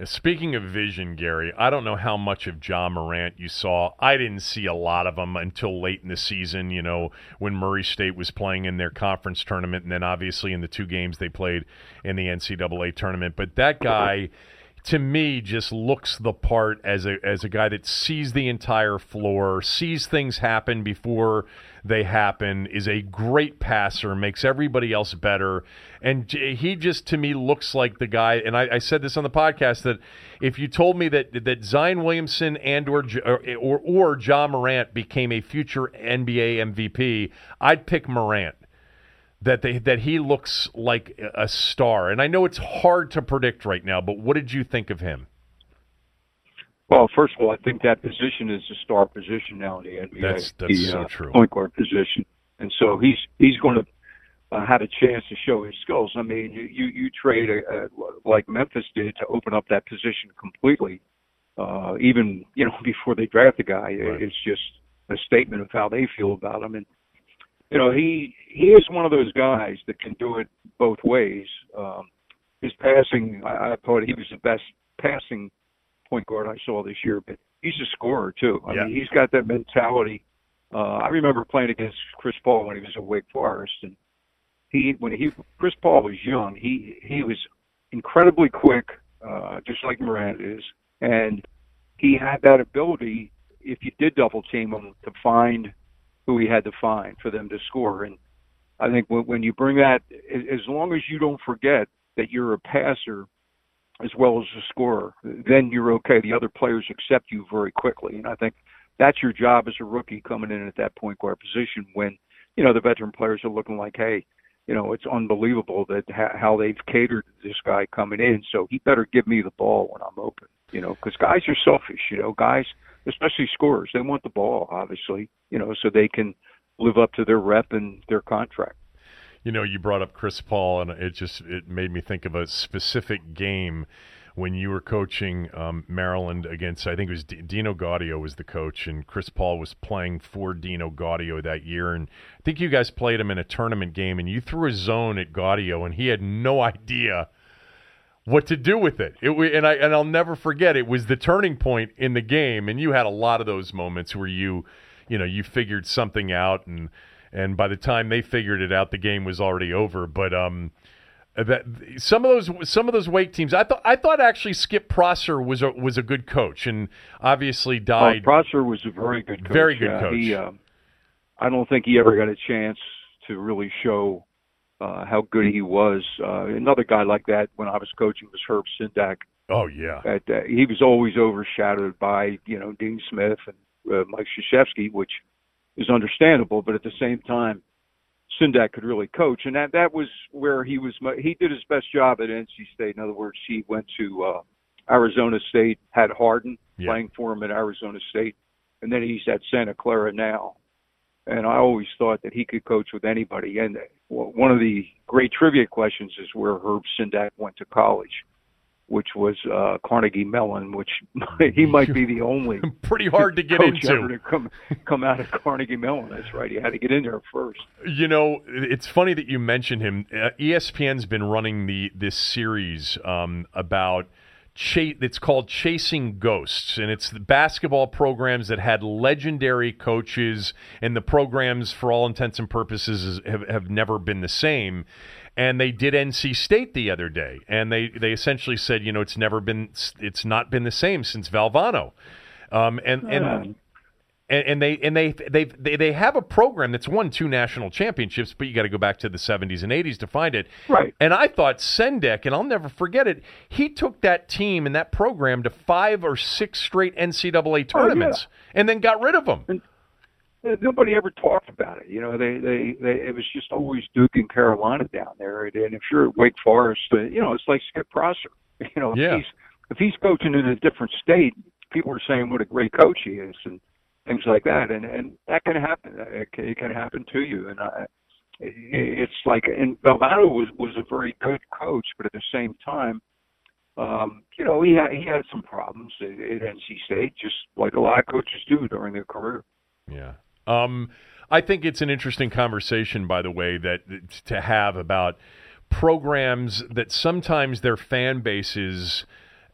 Speaker 2: Uh, Speaking of vision, Gary, I don't know how much of Ja Morant you saw. I didn't see a lot of him until late in the season, you know, when Murray State was playing in their conference tournament, and then obviously in the two games they played in the NCAA tournament. But that guy, to me, just looks the part as a as a guy that sees the entire floor, sees things happen before they happen, is a great passer, makes everybody else better, and he just to me looks like the guy. And I, I said this on the podcast that if you told me that that Zion Williamson and or or, or Ja Morant became a future NBA MVP, I'd pick Morant that they that he looks like a star. And I know it's hard to predict right now, but what did you think of him?
Speaker 4: Well, first of all, I think that position is a star position now in the NBA.
Speaker 2: That's- that's
Speaker 4: the,
Speaker 2: so
Speaker 4: uh,
Speaker 2: true.
Speaker 4: Point guard position, and so he's he's going to uh, have a chance to show his skills. I mean, you you, you trade a, a, like Memphis did to open up that position completely. Uh, even you know before they draft the guy,
Speaker 2: Right.
Speaker 4: it's just a statement of how they feel about him. And you know he he is one of those guys that can do it both ways. Um, his passing, I, I thought he was the best passing point guard I saw this year, but he's a scorer too. I
Speaker 2: Yeah.
Speaker 4: mean, he's got that mentality. Uh, I remember playing against Chris Paul when he was at Wake Forest, and he when he Chris Paul was young, he he was incredibly quick, uh, just like Morant is, and he had that ability. If you did double team him, to find who he had to find for them to score, and I think when, you bring that, as long as you don't forget that you're a passer as well as a scorer, then you're okay. The other players accept you very quickly, and I think that's your job as a rookie coming in at that point guard position when you know the veteran players are looking like, hey, you know, it's unbelievable that ha- how they've catered to this guy coming in. So he better give me the ball when I'm open, you know, because guys are selfish, you know, guys, especially scorers, they want the ball, obviously, you know, so they can live up to their rep and their contract.
Speaker 2: You know, you brought up Chris Paul, and it just it made me think of a specific game when you were coaching um, Maryland against. I think it was D- Dino Gaudio was the coach, and Chris Paul was playing for Dino Gaudio that year. And I think you guys played him in a tournament game, and you threw a zone at Gaudio, and he had no idea what to do with it. It and I and I'll never forget. It was the turning point in the game, and you had a lot of those moments where you, you know, you figured something out, and and by the time they figured it out, the game was already over. But um, that some of those some of those Wake teams, I thought I thought actually Skip Prosser was a was a good coach, and obviously
Speaker 4: Oh,
Speaker 2: died.
Speaker 4: Prosser was a very good coach.
Speaker 2: Very good
Speaker 4: Yeah,
Speaker 2: coach.
Speaker 4: He, um, I don't think he ever got a chance to really show uh, how good he was. Uh, another guy like that when I was coaching was Herb Sendek.
Speaker 2: oh yeah,
Speaker 4: At, uh, he was always overshadowed by you know Dean Smith and uh, Mike Krzyzewski, which is understandable, but at the same time, Sindak could really coach, and that that was where he was. He did his best job at NC State. In other words, he went to uh, Arizona State, had Harden
Speaker 2: Yeah.
Speaker 4: playing for him at Arizona State, and then he's at Santa Clara now. And I always thought that he could coach with anybody. And one of the great trivia questions is where Herb Sendek went to college, which was uh, Carnegie Mellon, which he might be the only
Speaker 2: pretty hard to get into.
Speaker 4: to come come out of Carnegie Mellon. That's right. He had to get in there first.
Speaker 2: You know, it's funny that you mentioned him. Uh, ESPN's been running the this series um, about cha- it's called Chasing Ghosts, and it's the basketball programs that had legendary coaches, and the programs, for all intents and purposes, is, have have never been the same. And they did NC State the other day, and they they essentially said, you know, it's never been, it's not been the same since Valvano. Um, and and and, and they and they they they they have a program that's won two national championships, but you got to go back to the '70s and '80s to find it.
Speaker 4: Right.
Speaker 2: And I thought Sendek, and I'll never forget it. He took that team and that program to five or six straight NCAA tournaments, and then got rid of them.
Speaker 4: Uh, nobody ever talked about it. You know, they, they, they, it was just always Duke and Carolina down there. And, and if you're at Wake Forest, you know, it's like Skip Prosser. You know, if
Speaker 2: Yeah.
Speaker 4: he's, if he's coaching in a different state, people are saying what a great coach he is. And, things like that, and and that can happen. It can, it can happen to you, and I, it's like and Valvano was was a very good coach, but at the same time, um, you know, he had he had some problems at, at NC State, just like a lot of coaches do during their career.
Speaker 2: Yeah. Um, I think it's an interesting conversation, by the way, that to have about programs that sometimes their fan bases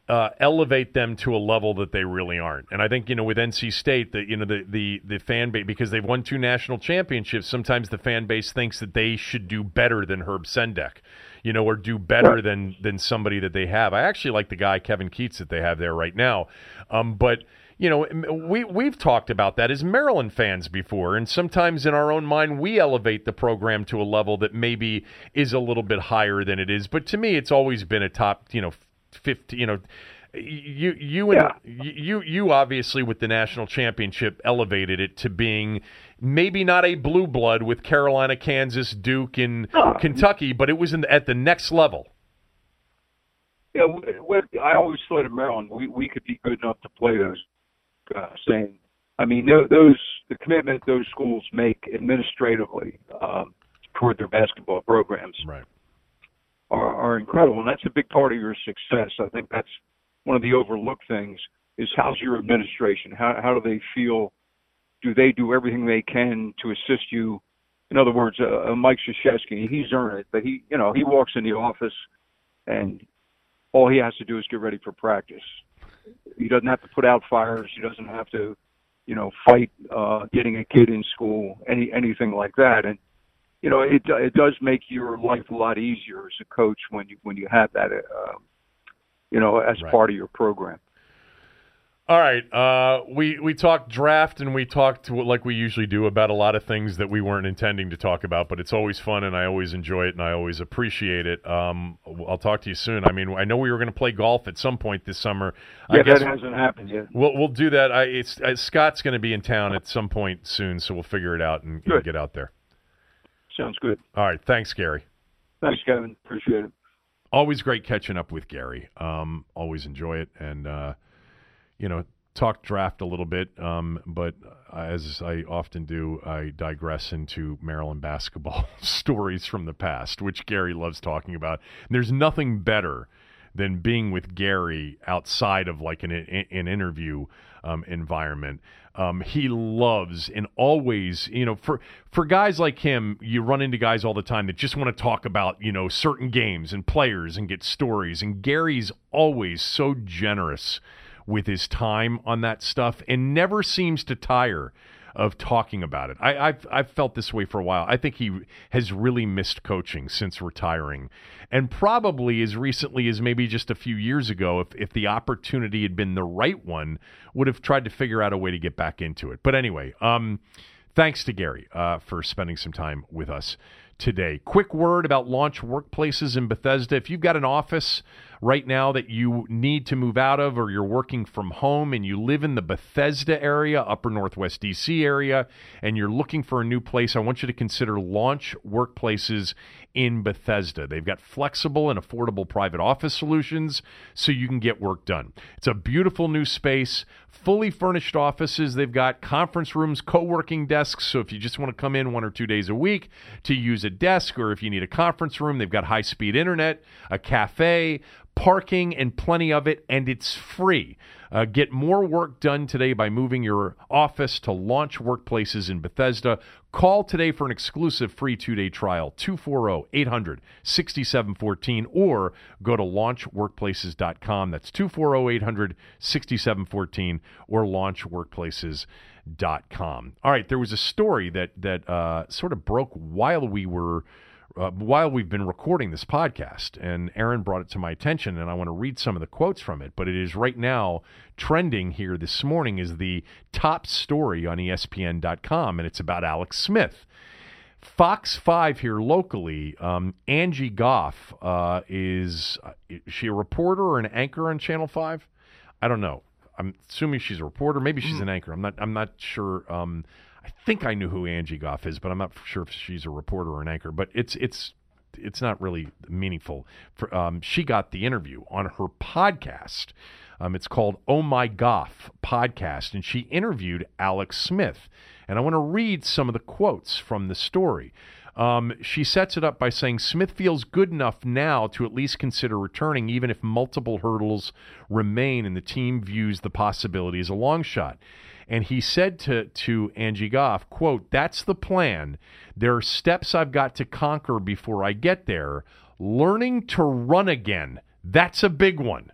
Speaker 2: uh, elevate them to a level that they really aren't. And I think you know with NC State that you know the the the fan base because they've won two national championships. Sometimes the fan base thinks that they should do better than Herb Sendek, you know, or do better than than somebody that they have. I actually like the guy Kevin Keatts that they have there right now, um, but you know, we we've talked about that as Maryland fans before, and sometimes in our own mind we elevate the program to a level that maybe is a little bit higher than it is. But to me, it's always been a top, you know, fifty, you know. You you and
Speaker 4: Yeah.
Speaker 2: you you obviously with the national championship elevated it to being maybe not a blue blood with Carolina, Kansas, Duke, and
Speaker 4: No.
Speaker 2: Kentucky, but it was in the, at the next level.
Speaker 4: Yeah, I always thought of Maryland, we we could be good enough to play those. Uh, saying, I mean, those the commitment those schools make administratively um, toward their basketball programs
Speaker 2: Right.
Speaker 4: Are, are incredible, and that's a big part of your success. I think that's one of the overlooked things is how's your administration? How how do they feel? Do they do everything they can to assist you? In other words, uh, uh, Mike Krzyzewski, he's earned it, but he, you know, he walks in the office and all he has to do is get ready for practice. He doesn't have to put out fires. He doesn't have to, you know, fight uh, getting a kid in school, any anything like that. And you know, it it does make your life a lot easier as a coach when you when you have that, uh, you know, as
Speaker 2: Right.
Speaker 4: part of your program.
Speaker 2: All right. Uh, we we talked draft and we talked like we usually do about a lot of things that we weren't intending to talk about, but it's always fun and I always enjoy it and I always appreciate it. Um, I'll talk to you soon. I mean, I know we were going to play golf at some point this summer. I
Speaker 4: Yeah,
Speaker 2: guess
Speaker 4: that hasn't happened yet.
Speaker 2: we'll we'll do that. I, it's uh, Scott's going to be in town at some point soon, so we'll figure it out and, and get out there.
Speaker 4: Sounds good.
Speaker 2: All right. Thanks, Gary.
Speaker 4: Thanks, Kevin. Appreciate it.
Speaker 2: always great catching up with Gary. Um, always enjoy it, and uh, you know, talk draft a little bit. Um, but as I often do, I digress into Maryland basketball stories from the past, which Gary loves talking about. And there's nothing better than being with Gary outside of like an an interview um, environment. Um, he loves and always, you know, for for guys like him, you run into guys all the time that just want to talk about, you know, certain games and players and get stories. And Gary's always so generous with his time on that stuff and never seems to tire of talking about it. I, I've I've felt this way for a while. I think he has really missed coaching since retiring, and probably as recently as maybe just a few years ago, if if the opportunity had been the right one, would have tried to figure out a way to get back into it. But anyway, um, thanks to Gary uh, for spending some time with us today. Quick word about launch workplaces in Bethesda. If you've got an office right now that you need to move out of or you're working from home and you live in the Bethesda area, upper northwest DC area, and you're looking for a new place, I want you to consider launch workplaces in Bethesda. They've got flexible and affordable private office solutions so you can get work done. It's a beautiful new space, fully furnished offices. They've got conference rooms, co working desks. So if you just want to come in one or two days a week to use a desk, or if you need a conference room, they've got high speed internet, a cafe, parking, and plenty of it, and it's free. Uh, get more work done today by moving your office to Launch Workplaces in Bethesda. Call today for an exclusive free two day trial, 240 800 6714, or go to launchworkplaces.com. That's 240 800 6714 or launchworkplaces.com. All right, there was a story that, that uh, sort of broke while we were uh, while we've been recording this podcast, and Aaron brought it to my attention, and I want to read some of the quotes from it. But it is right now trending here this morning is the top story on ESPN.com, and it's about Alex Smith. Fox Five here locally, um, Angie Goff uh, is, uh, is she a reporter or an anchor on Channel Five? I don't know. I'm assuming she's a reporter. Maybe she's an anchor. I'm not. I'm not sure. Um, I think I knew who Angie Goff is, but I'm not sure if she's a reporter or an anchor. But it's it's it's not really meaningful. For, um, she got the interview on her podcast. Um, it's called Oh My Goff podcast, and she interviewed Alex Smith. And I want to read some of the quotes from the story. Um, she sets it up by saying Smith feels good enough now to at least consider returning, even if multiple hurdles remain and the team views the possibility as a long shot. And he said to, to Angie Goff, quote, that's the plan. There are steps I've got to conquer before I get there. Learning to run again. That's a big one.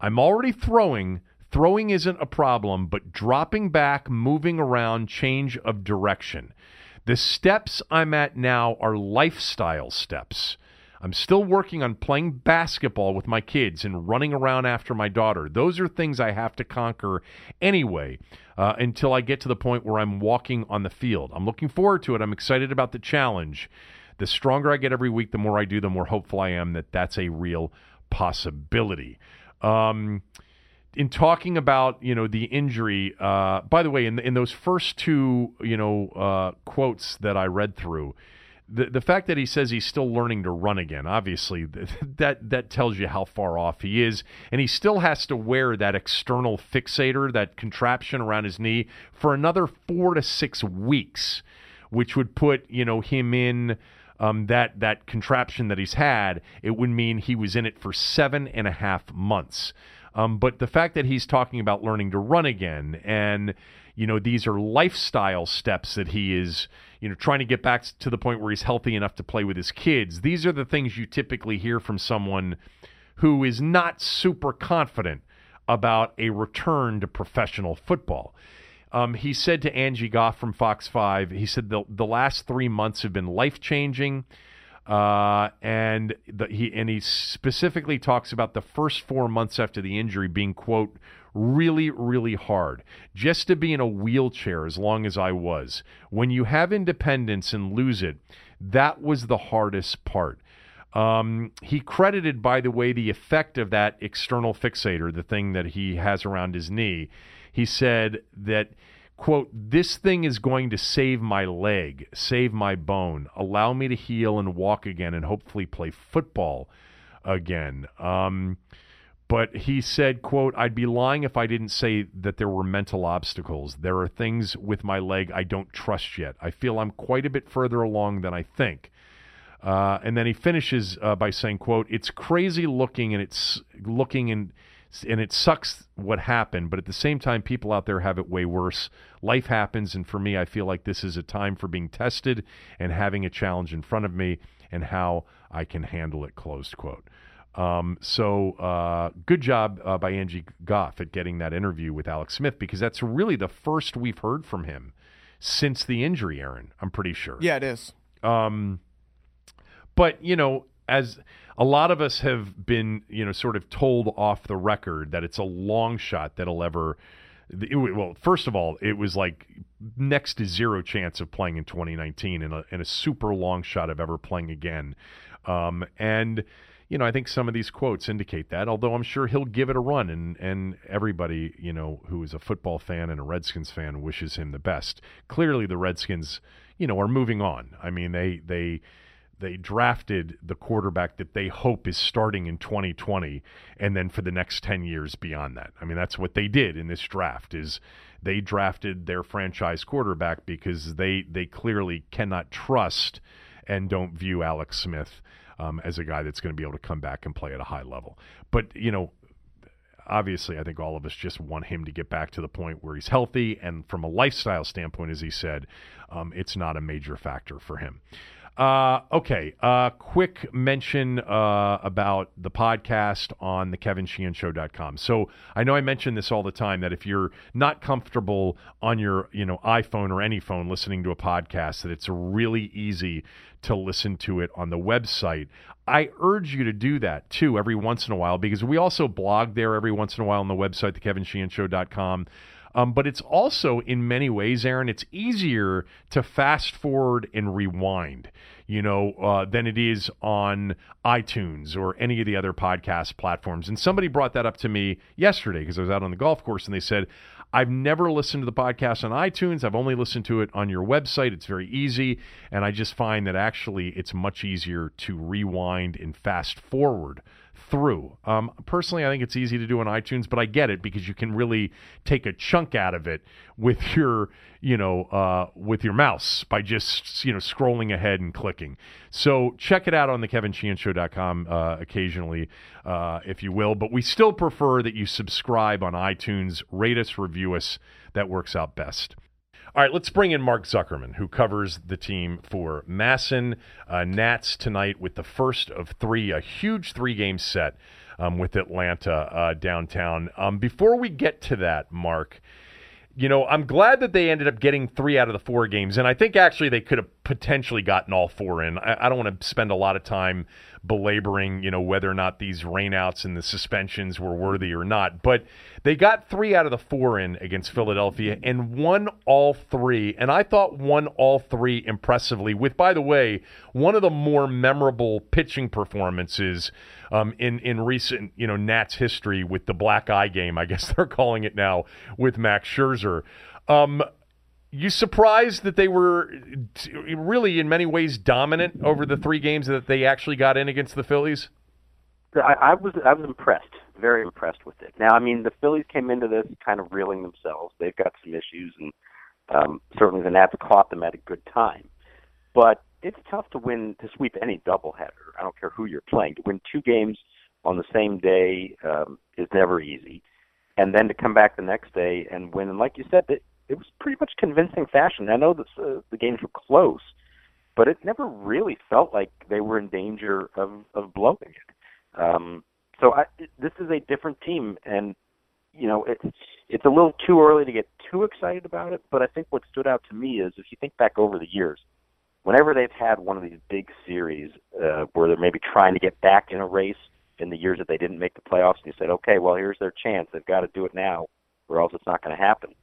Speaker 2: I'm already throwing. Throwing isn't a problem, but dropping back, moving around, change of direction. The steps I'm at now are lifestyle steps. I'm still working on playing basketball with my kids and running around after my daughter. Those are things I have to conquer anyway uh, until I get to the point where I'm walking on the field. I'm looking forward to it. I'm excited about the challenge. The stronger I get every week, the more I do, the more hopeful I am that that's a real possibility. Um, in talking about you know the injury, uh, by the way, in in those first two you know uh, quotes that I read through, the the fact that he says he's still learning to run again, obviously that that tells you how far off he is, and he still has to wear that external fixator, that contraption around his knee, for another four to six weeks, which would put you know him in. Um, that that contraption that he's had, it would mean he was in it for seven and a half months. Um, but the fact that he's talking about learning to run again, and you know these are lifestyle steps that he is you know, trying to get back to the point where he's healthy enough to play with his kids. These are the things you typically hear from someone who is not super confident about a return to professional football. Um, he said to Angie Goff from Fox 5, he said the, the last three months have been life changing. Uh, and the, he and he specifically talks about the first four months after the injury being quote really, really hard. Just to be in a wheelchair as long as I was. When you have independence and lose it, that was the hardest part. Um, he credited, by the way, the effect of that external fixator, the thing that he has around his knee. He said that, quote, this thing is going to save my leg, save my bone, allow me to heal and walk again, and hopefully play football again. Um, but he said quote i'd be lying if i didn't say that there were mental obstacles. There are things with my leg i don't trust yet. I feel i'm quite a bit further along than i think. Uh, and then he finishes uh, by saying quote it's crazy looking and it's looking and and it sucks what happened but at the same time people out there have it way worse life happens and for me i feel like this is a time for being tested and having a challenge in front of me and how i can handle it closed quote um, so uh, good job uh, by Angie Goff at getting that interview with Alex Smith because that's really the first we've heard from him since the injury, Aaron. I'm pretty sure.
Speaker 3: Yeah, it is.
Speaker 2: Um, but you know, as a lot of us have been, you know, sort of told off the record that it's a long shot that'll ever. It, well, first of all, it was like next to zero chance of playing in 2019, and a, and a super long shot of ever playing again. Um, and you know, I think some of these quotes indicate that, although I'm sure he'll give it a run and, and everybody, you know, who is a football fan and a Redskins fan wishes him the best. Clearly the Redskins, you know, are moving on. I mean, they they they drafted the quarterback that they hope is starting in 2020 and then for the next 10 years beyond that. I mean, that's what they did in this draft is they drafted their franchise quarterback because they they clearly cannot trust and don't view Alex Smith um, as a guy that's going to be able to come back and play at a high level. But, you know, obviously, I think all of us just want him to get back to the point where he's healthy. And from a lifestyle standpoint, as he said, um, it's not a major factor for him. Uh, okay, uh, quick mention uh, about the podcast on the kevinsheehanshow.com. So I know I mention this all the time that if you're not comfortable on your you know iPhone or any phone listening to a podcast, that it's really easy to listen to it on the website. I urge you to do that too every once in a while because we also blog there every once in a while on the website, thekevinsheehanshow.com. Um, but it's also, in many ways, Aaron, it's easier to fast forward and rewind, you know, uh, than it is on iTunes or any of the other podcast platforms. And somebody brought that up to me yesterday because I was out on the golf course and they said, I've never listened to the podcast on iTunes. I've only listened to it on your website. It's very easy. And I just find that actually it's much easier to rewind and fast forward through. Um, personally, I think it's easy to do on iTunes, but I get it because you can really take a chunk out of it with your, you know, uh, with your mouse by just you know scrolling ahead and clicking. So check it out on the KevinSheehanShow.com uh, occasionally, uh, if you will. But we still prefer that you subscribe on iTunes, rate us, review us. That works out best. All right, let's bring in Mark Zuckerman, who covers the team for MASN uh, Nats tonight with the first of three, a huge three game set um, with Atlanta uh, downtown. Um, before we get to that, Mark, you know, I'm glad that they ended up getting three out of the four games, and I think actually they could have potentially gotten all four in. I, I don't want to spend a lot of time belaboring, you know, whether or not these rainouts and the suspensions were worthy or not, but they got three out of the four in against Philadelphia and won all three, and I thought won all three impressively. With, by the way, one of the more memorable pitching performances um, in in recent you know Nats history with the black eye game. I guess they're calling it now with Max Scherzer. Um, you surprised that they were really in many ways dominant over the three games that they actually got in against the Phillies?
Speaker 5: I, I was I was impressed, very impressed with it. Now, I mean, the Phillies came into this kind of reeling themselves. They've got some issues, and um, certainly the Nats caught them at a good time. But it's tough to win to sweep any doubleheader. I don't care who you're playing. To win two games on the same day um, is never easy, and then to come back the next day and win. And like you said, it was pretty much convincing fashion. I know that uh, the games were close, but it never really felt like they were in danger of of blowing it. Um, so I, this is a different team, and you know it's it's a little too early to get too excited about it. But I think what stood out to me is if you think back over the years, whenever they've had one of these big series uh, where they're maybe trying to get back in a race in the years that they didn't make the playoffs, and you said, okay, well, here's their chance. They've got to do it now, or else it's not going to happen.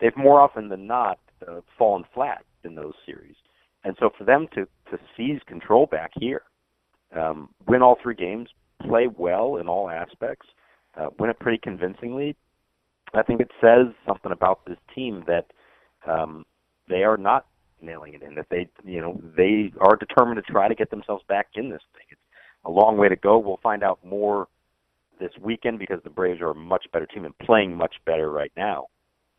Speaker 5: They've more often than not uh, fallen flat in those series. And so for them to, to seize control back here, um, win all three games, play well in all aspects, uh, win it pretty convincingly, I think it says something about this team that um, they are not nailing it in. That they, you know, they are determined to try to get themselves back in this thing. It's a long way to go. We'll find out more this weekend because the Braves are a much better team and playing much better right now.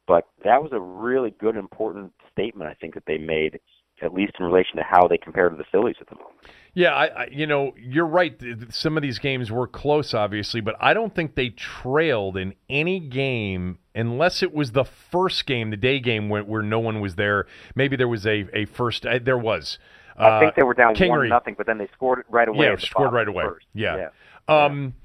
Speaker 5: But that was a really good, important statement I think that they made at least in relation to how they compare to the Phillies at the moment.
Speaker 2: Yeah, I, I, you know, you're right. Some of these games were close, obviously, but I don't think they trailed in any game unless it was the first game, the day game, where, where no one was there. Maybe there was a, a first. Uh, there was.
Speaker 5: Uh, I think they were down Kingery. one nothing, but then they scored right away.
Speaker 2: Yeah, scored right away.
Speaker 5: First.
Speaker 2: Yeah. yeah. Um,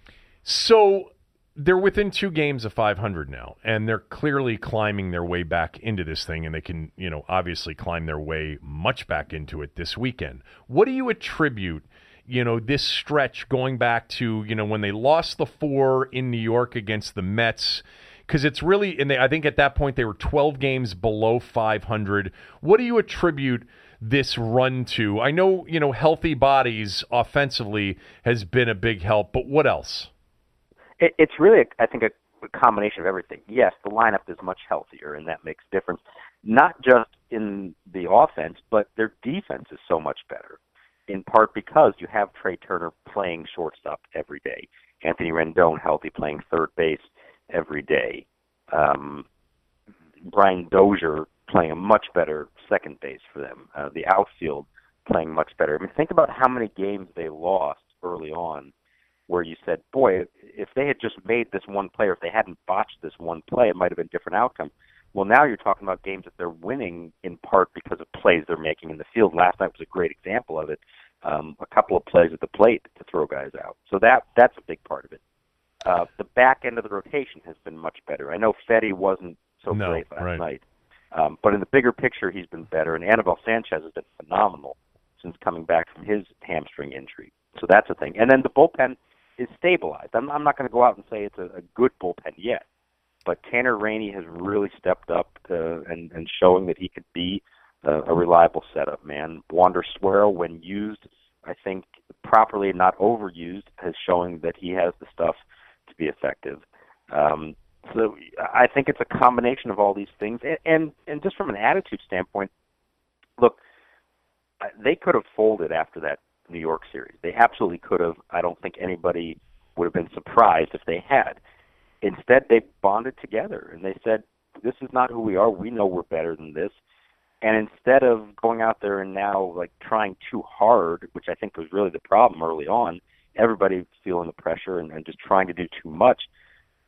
Speaker 2: so they're within two games of 500 now, and they're clearly climbing their way back into this thing, and they can, you know, obviously climb their way much back into it this weekend. What do you attribute, you know, this stretch going back to, you know, when they lost the four in New York against the Mets? Because it's really, and they, I think at that point they were 12 games below 500. What do you attribute? this run to? I know, you know, healthy bodies offensively has been a big help, but what else?
Speaker 5: It, it's really, I think, a, a combination of everything. Yes, the lineup is much healthier, and that makes a difference. Not just in the offense, but their defense is so much better. In part because you have Trea Turner playing shortstop every day, Anthony Rendon healthy playing third base every day, um, Brian Dozier playing a much better second base for them, uh, the outfield playing much better. I mean, think about how many games they lost early on where you said, boy, if they had just made this one play or if they hadn't botched this one play, it might have been a different outcome. Well, now you're talking about games that they're winning in part because of plays they're making in the field. Last night was a great example of it. Um, a couple of plays at the plate to throw guys out. So that that's a big part of it. Uh, the back end of the rotation has been much better. I know Fedde wasn't so
Speaker 2: no,
Speaker 5: great last
Speaker 2: right.
Speaker 5: night, um, but in the bigger picture, he's been better. And Anibal Sanchez has been phenomenal since coming back from his hamstring injury. So that's a thing. And then the bullpen is stabilized. I'm, I'm not going to go out and say it's a, a good bullpen yet, but Tanner Rainey has really stepped up to, and, and showing that he could be a, a reliable setup man. Wander Suero, when used, I think properly, not overused, has showing that he has the stuff to be effective. Um, so I think it's a combination of all these things, and and, and just from an attitude standpoint, look, they could have folded after that New York series. They absolutely could have. I don't think anybody would have been surprised if they had. Instead, they bonded together and they said, "This is not who we are. We know we're better than this." And instead of going out there and now like trying too hard, which I think was really the problem early on, everybody feeling the pressure and, and just trying to do too much.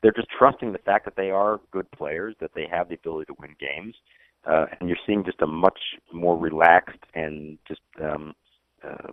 Speaker 5: They're just trusting the fact that they are good players, that they have the ability to win games, uh, and you're seeing just a much more relaxed and just um, uh,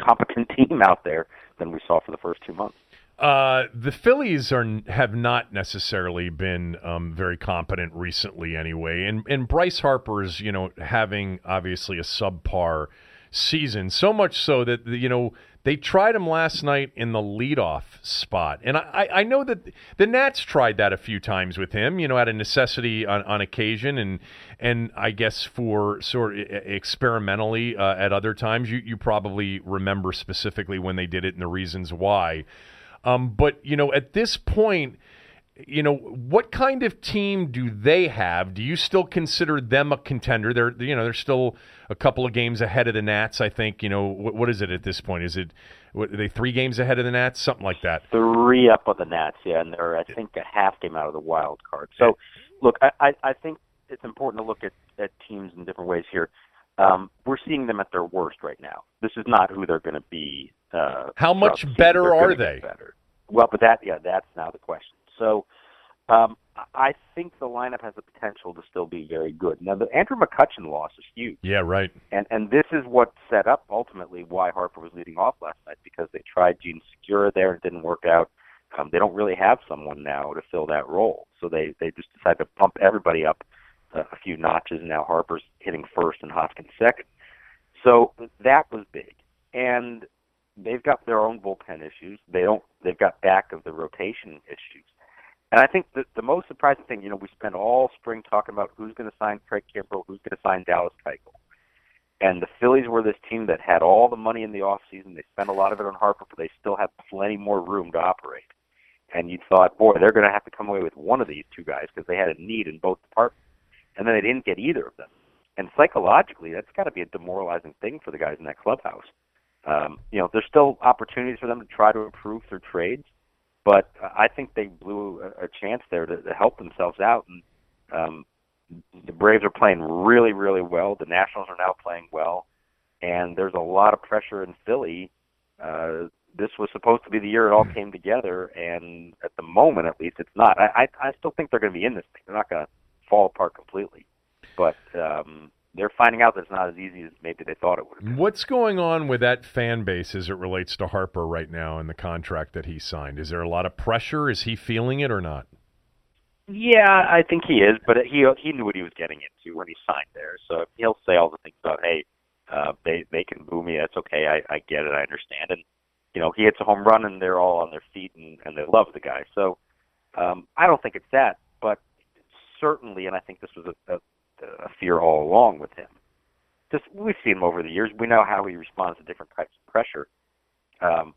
Speaker 5: competent team out there than we saw for the first two months.
Speaker 2: Uh, the Phillies are have not necessarily been um, very competent recently, anyway. And and Bryce Harper's, you know, having obviously a subpar season, so much so that you know they tried him last night in the leadoff spot, and I, I know that the Nats tried that a few times with him, you know, out of necessity on, on occasion, and and I guess for sort of experimentally uh, at other times. You you probably remember specifically when they did it and the reasons why. Um, but you know, at this point, you know, what kind of team do they have? Do you still consider them a contender? They're you know they're still a couple of games ahead of the Nats. I think you know what, what is it at this point? Is it what, are they three games ahead of the Nats? Something like that.
Speaker 5: Three up on the Nats, yeah, and they're I think a half game out of the wild card. So, look, I I, I think it's important to look at at teams in different ways here. Um, we're seeing them at their worst right now. This is not who they're going to be uh,
Speaker 2: How much better are they?
Speaker 5: Better. Well, but that yeah, that's now the question. So, um, I think the lineup has the potential to still be very good. Now, the Andrew McCutchen loss is huge.
Speaker 2: Yeah, right.
Speaker 5: And and this is what set up ultimately why Harper was leading off last night because they tried Jean Segura there and it didn't work out. Um, they don't really have someone now to fill that role, so they they just decided to pump everybody up uh, a few notches. Now Harper's hitting first and Hoskins second. So that was big. And they've got their own bullpen issues. They don't. They've got back of the rotation issues. And I think that the most surprising thing, you know, we spent all spring talking about who's going to sign Craig Kimbrel, who's going to sign Dallas Keuchel. And the Phillies were this team that had all the money in the off season. They spent a lot of it on Harper, but they still have plenty more room to operate. And you thought, boy, they're going to have to come away with one of these two guys because they had a need in both departments. And then they didn't get either of them. And psychologically, that's got to be a demoralizing thing for the guys in that clubhouse. Um, you know, there's still opportunities for them to try to improve through trades, but I think they blew a, chance there to, to help themselves out. And um, the Braves are playing really, really well. The Nationals are now playing well, and there's a lot of pressure in Philly. Uh, this was supposed to be the year it all came together, and at the moment, at least, it's not. I, I, I still think they're going to be in this thing. They're not going to fall apart completely, but um, they're finding out that it's not as easy as maybe they thought it would. Have
Speaker 2: What's going on with that fan base as it relates to Harper right now and the contract that he signed? Is there a lot of pressure? Is he feeling it or not?
Speaker 5: Yeah, I think he is, but he he knew what he was getting into when he signed there. So he'll say all the things about, hey, uh, they they can boo me. That's okay. I I get it. I understand. And you know, he hits a home run, and they're all on their feet, and and they love the guy. So um, I don't think it's that, but certainly, and I think this was a, a a fear all along with him. Just we've seen him over the years. We know how he responds to different types of pressure. Um,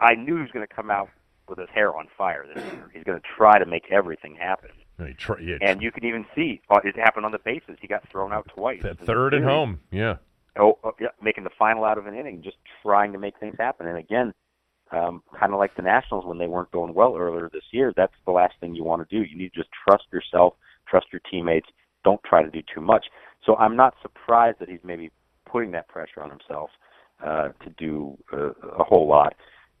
Speaker 5: I knew he was going to come out with his hair on fire this year. He's going to try to make everything happen.
Speaker 2: Try, yeah,
Speaker 5: and you can even see uh, it happened on the bases. He got thrown out twice.
Speaker 2: That third at home, yeah.
Speaker 5: Oh, oh, yeah, making the final out of an inning, just trying to make things happen. And again, um, kind of like the Nationals when they weren't going well earlier this year. That's the last thing you want to do. You need to just trust yourself, trust your teammates, don't try to do too much. So I'm not surprised that he's maybe putting that pressure on himself uh, to do a, a whole lot.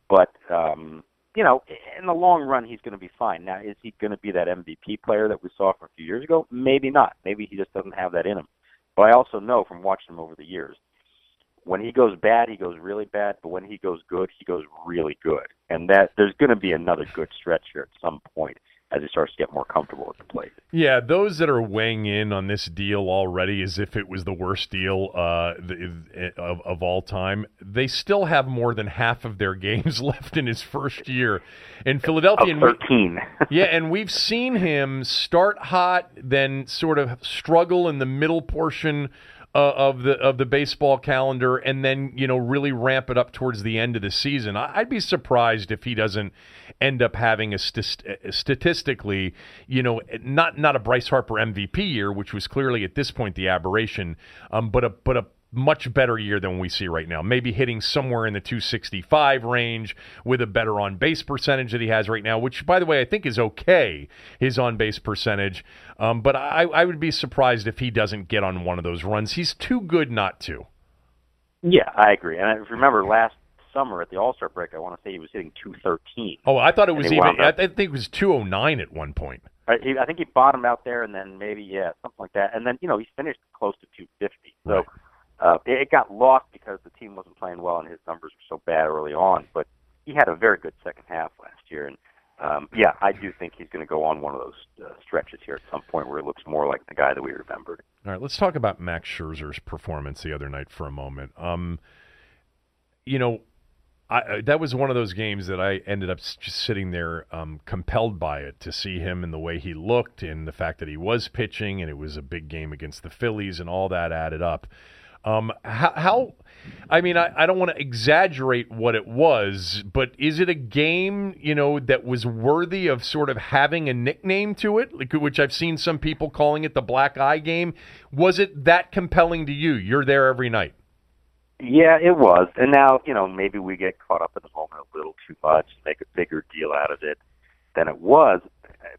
Speaker 5: But um, you know, in the long run, he's going to be fine. Now, is he going to be that MVP player that we saw from a few years ago? Maybe not. Maybe he just doesn't have that in him. But I also know from watching him over the years, when he goes bad, he goes really bad. But when he goes good, he goes really good. And that there's going to be another good stretch here at some point as he starts to get more comfortable at the plate.
Speaker 2: Yeah, those that are weighing in on this deal already as if it was the worst deal uh, of, of all time, they still have more than half of their games left in his first year in Philadelphia.
Speaker 5: Of 13.
Speaker 2: yeah, and we've seen him start hot, then sort of struggle in the middle portion uh, of the of the baseball calendar, and then you know really ramp it up towards the end of the season. I, would be surprised if he doesn't end up having a, st- statistically, you know, not not a Bryce Harper MVP year, which was clearly at this point the aberration, um, but a but a much better year than we see right now. Maybe hitting somewhere in the 265 range with a better on base percentage that he has right now, which, by the way, I think is okay, his on base percentage. Um, but I, I would be surprised if he doesn't get on one of those runs. He's too good not to.
Speaker 5: Yeah, I agree. And I if you remember last summer at the All Star break, I want to say he was hitting 213.
Speaker 2: Oh, I thought it was even, I think it was 209 at one point.
Speaker 5: I, I think he bottomed out there and then maybe, yeah, something like that. And then, you know, he finished close to 250. So. Right uh, it, got lost because the team wasn't playing well and his numbers were so bad early on. But he had a very good second half last year, and um, yeah, I do think he's going to go on one of those uh, stretches here at some point where he looks more like the guy that we remembered.
Speaker 2: All right, let's talk about Max Scherzer's performance the other night for a moment. Um, you know, I, that was one of those games that I ended up just sitting there um, compelled by it to see him and the way he looked and the fact that he was pitching and it was a big game against the Phillies and all that added up. Um, how, how, I mean, I, I don't want to exaggerate what it was, but is it a game, you know, that was worthy of sort of having a nickname to it, like, which I've seen some people calling it the black eye game? Was it that compelling to you? You're there every night.
Speaker 5: Yeah, it was. And now, you know, maybe we get caught up in the moment a little too much, make a bigger deal out of it than it was.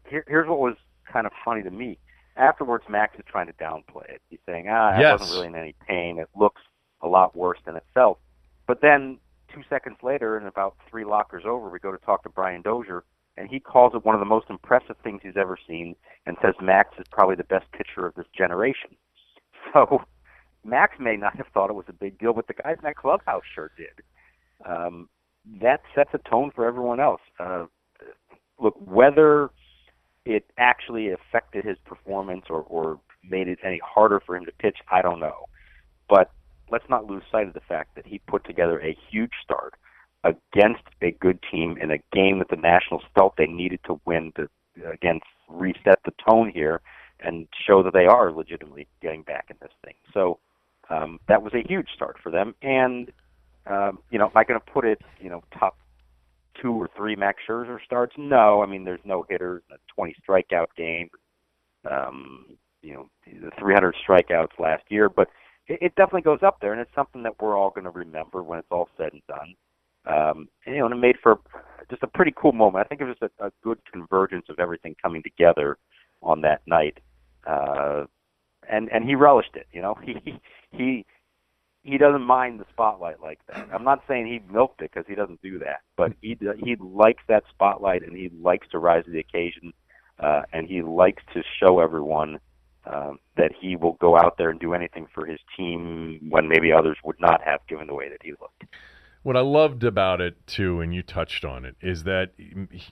Speaker 5: Here, here's what was kind of funny to me afterwards, Max is trying to downplay it. He's saying, "Ah, I
Speaker 2: yes.
Speaker 5: wasn't really in any pain. It looks a lot worse than it felt." But then, two seconds later, and about three lockers over, we go to talk to Brian Dozier, and he calls it one of the most impressive things he's ever seen, and says Max is probably the best pitcher of this generation. So, Max may not have thought it was a big deal, but the guys in that clubhouse sure did. Um, that sets a tone for everyone else. Uh, look, whether it actually affected his performance or, or made it any harder for him to pitch, I don't know. But let's not lose sight of the fact that he put together a huge start against a good team in a game that the Nationals felt they needed to win to again reset the tone here and show that they are legitimately getting back in this thing. So um, that was a huge start for them. And um, you know, am I going to put it you know top two or three Max Scherzer starts? No, I mean there's no hitters, a 20 strikeout game, um, you know, the 300 strikeouts last year, but it, it definitely goes up there, and it's something that we're all going to remember when it's all said and done. Um, and, you know, and it made for just a pretty cool moment. I think it was a, a good convergence of everything coming together on that night, uh, and and he relished it. You know, he he he doesn't mind the spotlight like that. I'm not saying he milked it because he doesn't do that, but he he likes that spotlight and he likes to rise to the occasion, uh, and he likes to show everyone um, that he will go out there and do anything for his team when maybe others would not have, given the way that he looked.
Speaker 2: What I loved about it too, and you touched on it, is that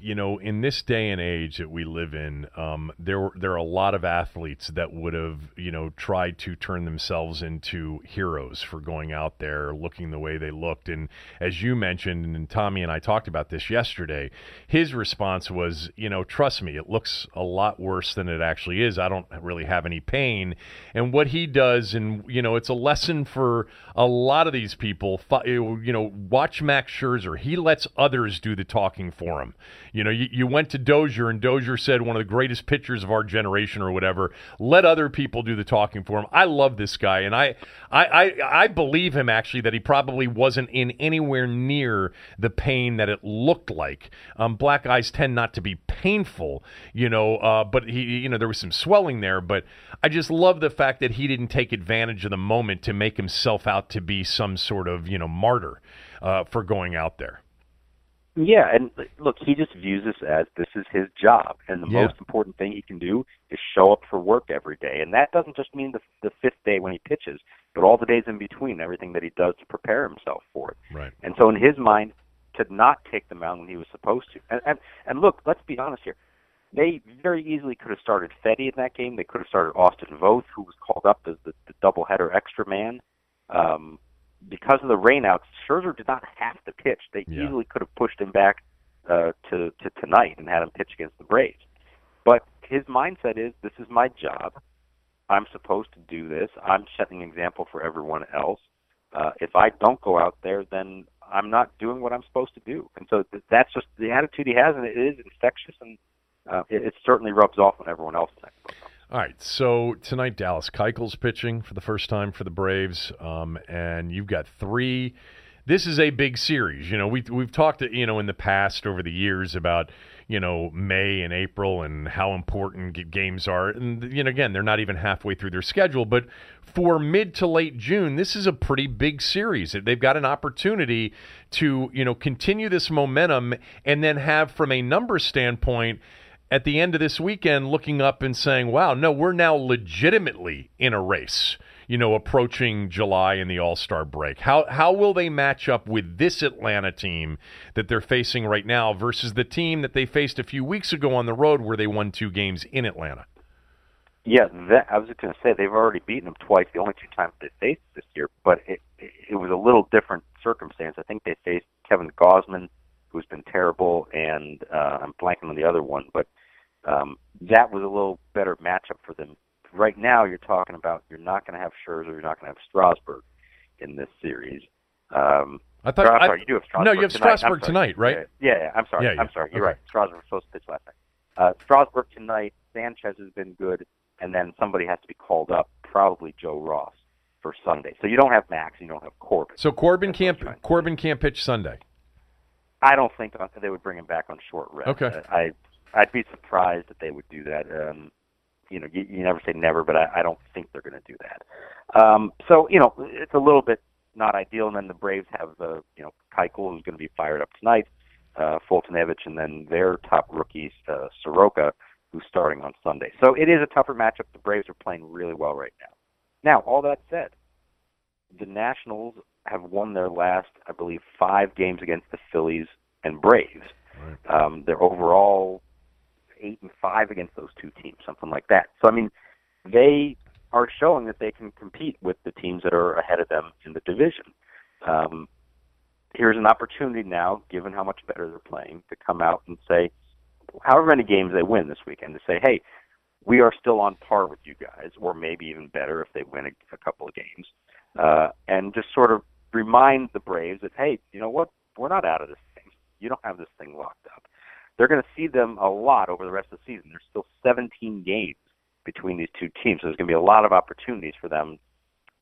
Speaker 2: you know in this day and age that we live in, um, there there are a lot of athletes that would have you know tried to turn themselves into heroes for going out there looking the way they looked, and as you mentioned, and Tommy and I talked about this yesterday, his response was, you know, trust me, it looks a lot worse than it actually is. I don't really have any pain, and what he does, and you know, it's a lesson for a lot of these people, you know watch Max Scherzer. He lets others do the talking for him. You know, you, you went to Dozier, and Dozier said one of the greatest pitchers of our generation or whatever. Let other people do the talking for him. I love this guy, and I, I, I, I believe him actually that he probably wasn't in anywhere near the pain that it looked like. Um, black eyes tend not to be painful, you know, uh, but he, you know, there was some swelling there. But I just love the fact that he didn't take advantage of the moment to make himself out to be some sort of, you know, martyr uh, for going out there.
Speaker 5: Yeah, and look, he just views this as this is his job, and the
Speaker 2: yeah.
Speaker 5: most important thing he can do is show up for work every day, and that doesn't just mean the the fifth day when he pitches, but all the days in between, everything that he does to prepare himself for it.
Speaker 2: Right.
Speaker 5: And so, in his mind, to not take the mound when he was supposed to, and and, and look, let's be honest here, they very easily could have started Fedde in that game. They could have started Austin Voth, who was called up as the, the doubleheader extra man. Um, because of the rainouts, Scherzer did not have to pitch. They
Speaker 2: Yeah.
Speaker 5: easily could have pushed him back uh, to to tonight and had him pitch against the Braves. But his mindset is, this is my job. I'm supposed to do this. I'm setting an example for everyone else. Uh, if I don't go out there, then I'm not doing what I'm supposed to do. And so th- that's just the attitude he has, and it is infectious, and uh, it, it certainly rubs off on everyone else. in that.
Speaker 2: All right, so tonight Dallas Keuchel's pitching for the first time for the Braves, um, and you've got three. This is a big series. You know, we we've talked, you know, in the past over the years about you know May and April and how important games are, and you know, again, they're not even halfway through their schedule, but for mid to late June, this is a pretty big series. They've got an opportunity to you know continue this momentum and then have, from a number standpoint at the end of this weekend looking up and saying, wow, no, we're now legitimately in a race, you know, approaching July and the All Star break. How, how will they match up with this Atlanta team that they're facing right now versus the team that they faced a few weeks ago on the road where they won two games in Atlanta?
Speaker 5: Yeah, that, I was just going to say they've already beaten them twice. The only two times they faced this year, but it, it was a little different circumstance. I think they faced Kevin Gausman, who's been terrible, and uh, I'm blanking on the other one, but um, that was a little better matchup for them. Right now, you're talking about you're not going to have Scherzer, you're not going to have Strasburg in this series. Um,
Speaker 2: I thought
Speaker 5: I'm sorry, you do have Strasburg.
Speaker 2: No, you have
Speaker 5: tonight.
Speaker 2: Strasburg tonight, right?
Speaker 5: Yeah, yeah, I'm sorry.
Speaker 2: Yeah, yeah.
Speaker 5: I'm sorry. You're
Speaker 2: Okay.
Speaker 5: right. Strasburg was supposed to pitch last night. Uh, Strasburg tonight. Sanchez has been good, and then somebody has to be called up, probably Joe Ross for Sunday. So you don't have Max, you don't have Corbin.
Speaker 2: So Corbin
Speaker 5: That's
Speaker 2: can't Corbin can't pitch Sunday.
Speaker 5: I don't think they would bring him back on short rest.
Speaker 2: Okay.
Speaker 5: Uh, I I'd be surprised if they would do that. Um, you know, you, you never say never, but I, I don't think they're going to do that. Um, so you know, it's a little bit not ideal. And then the Braves have uh, you know Keuchel, who's going to be fired up tonight, uh, Foltynewicz, and then their top rookie uh, Soroka, who's starting on Sunday. So it is a tougher matchup. The Braves are playing really well right now. Now, all that said, the Nationals have won their last, I believe, five games against the Phillies and Braves. Um, they're overall eight and five against those two teams, something like that. So I mean, they are showing that they can compete with the teams that are ahead of them in the division. Um, here's an opportunity now, given how much better they're playing, to come out and say, however many games they win this weekend, to say, hey, we are still on par with you guys, or maybe even better if they win a, a couple of games, uh, and just sort of remind the Braves that, hey, you know what, we're not out of this thing. You don't have this thing locked up. They're going to see them a lot over the rest of the season. There's still 17 games between these two teams, so there's going to be a lot of opportunities for them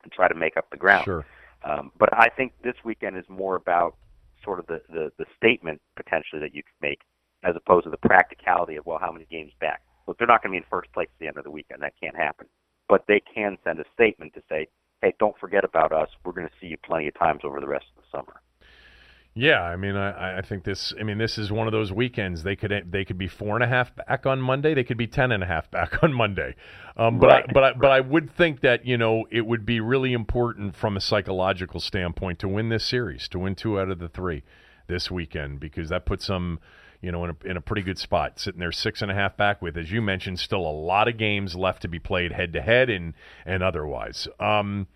Speaker 5: to try to make up the ground.
Speaker 2: Sure.
Speaker 5: Um, but I think this weekend is more about sort of the, the, the statement potentially that you could make as opposed to the practicality of, well, how many games back? Look, they're not going to be in first place at the end of the weekend. That can't happen. But they can send a statement to say, hey, don't forget about us. We're going to see you plenty of times over the rest of the summer.
Speaker 2: Yeah, I mean, I, I think this. I mean, this is one of those weekends. They could they could be four and a half back on Monday. They could be ten and a half back on Monday. Um, but
Speaker 5: Right,
Speaker 2: I, but I, but I would think that you know it would be really important from a psychological standpoint to win this series, to win two out of the three this weekend, because that puts them, you know, in a, in a pretty good spot, sitting there six and a half back with, as you mentioned, still a lot of games left to be played head to head and and otherwise. Um,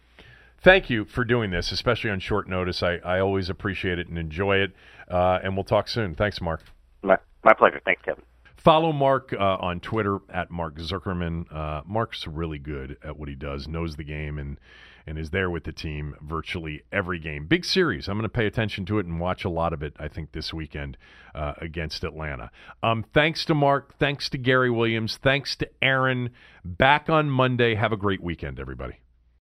Speaker 2: thank you for doing this, especially on short notice. I, I always appreciate it and enjoy it. Uh, and we'll talk soon. Thanks, Mark.
Speaker 5: My, my pleasure. Thanks, Kevin.
Speaker 2: Follow Mark uh, on Twitter at Mark Zuckerman. Uh, Mark's really good at what he does, knows the game, and and is there with the team virtually every game. Big series. I'm going to pay attention to it and watch a lot of it. I think this weekend uh, against Atlanta. Um, thanks to Mark. Thanks to Gary Williams. Thanks to Aaron. Back on Monday. Have a great weekend, everybody.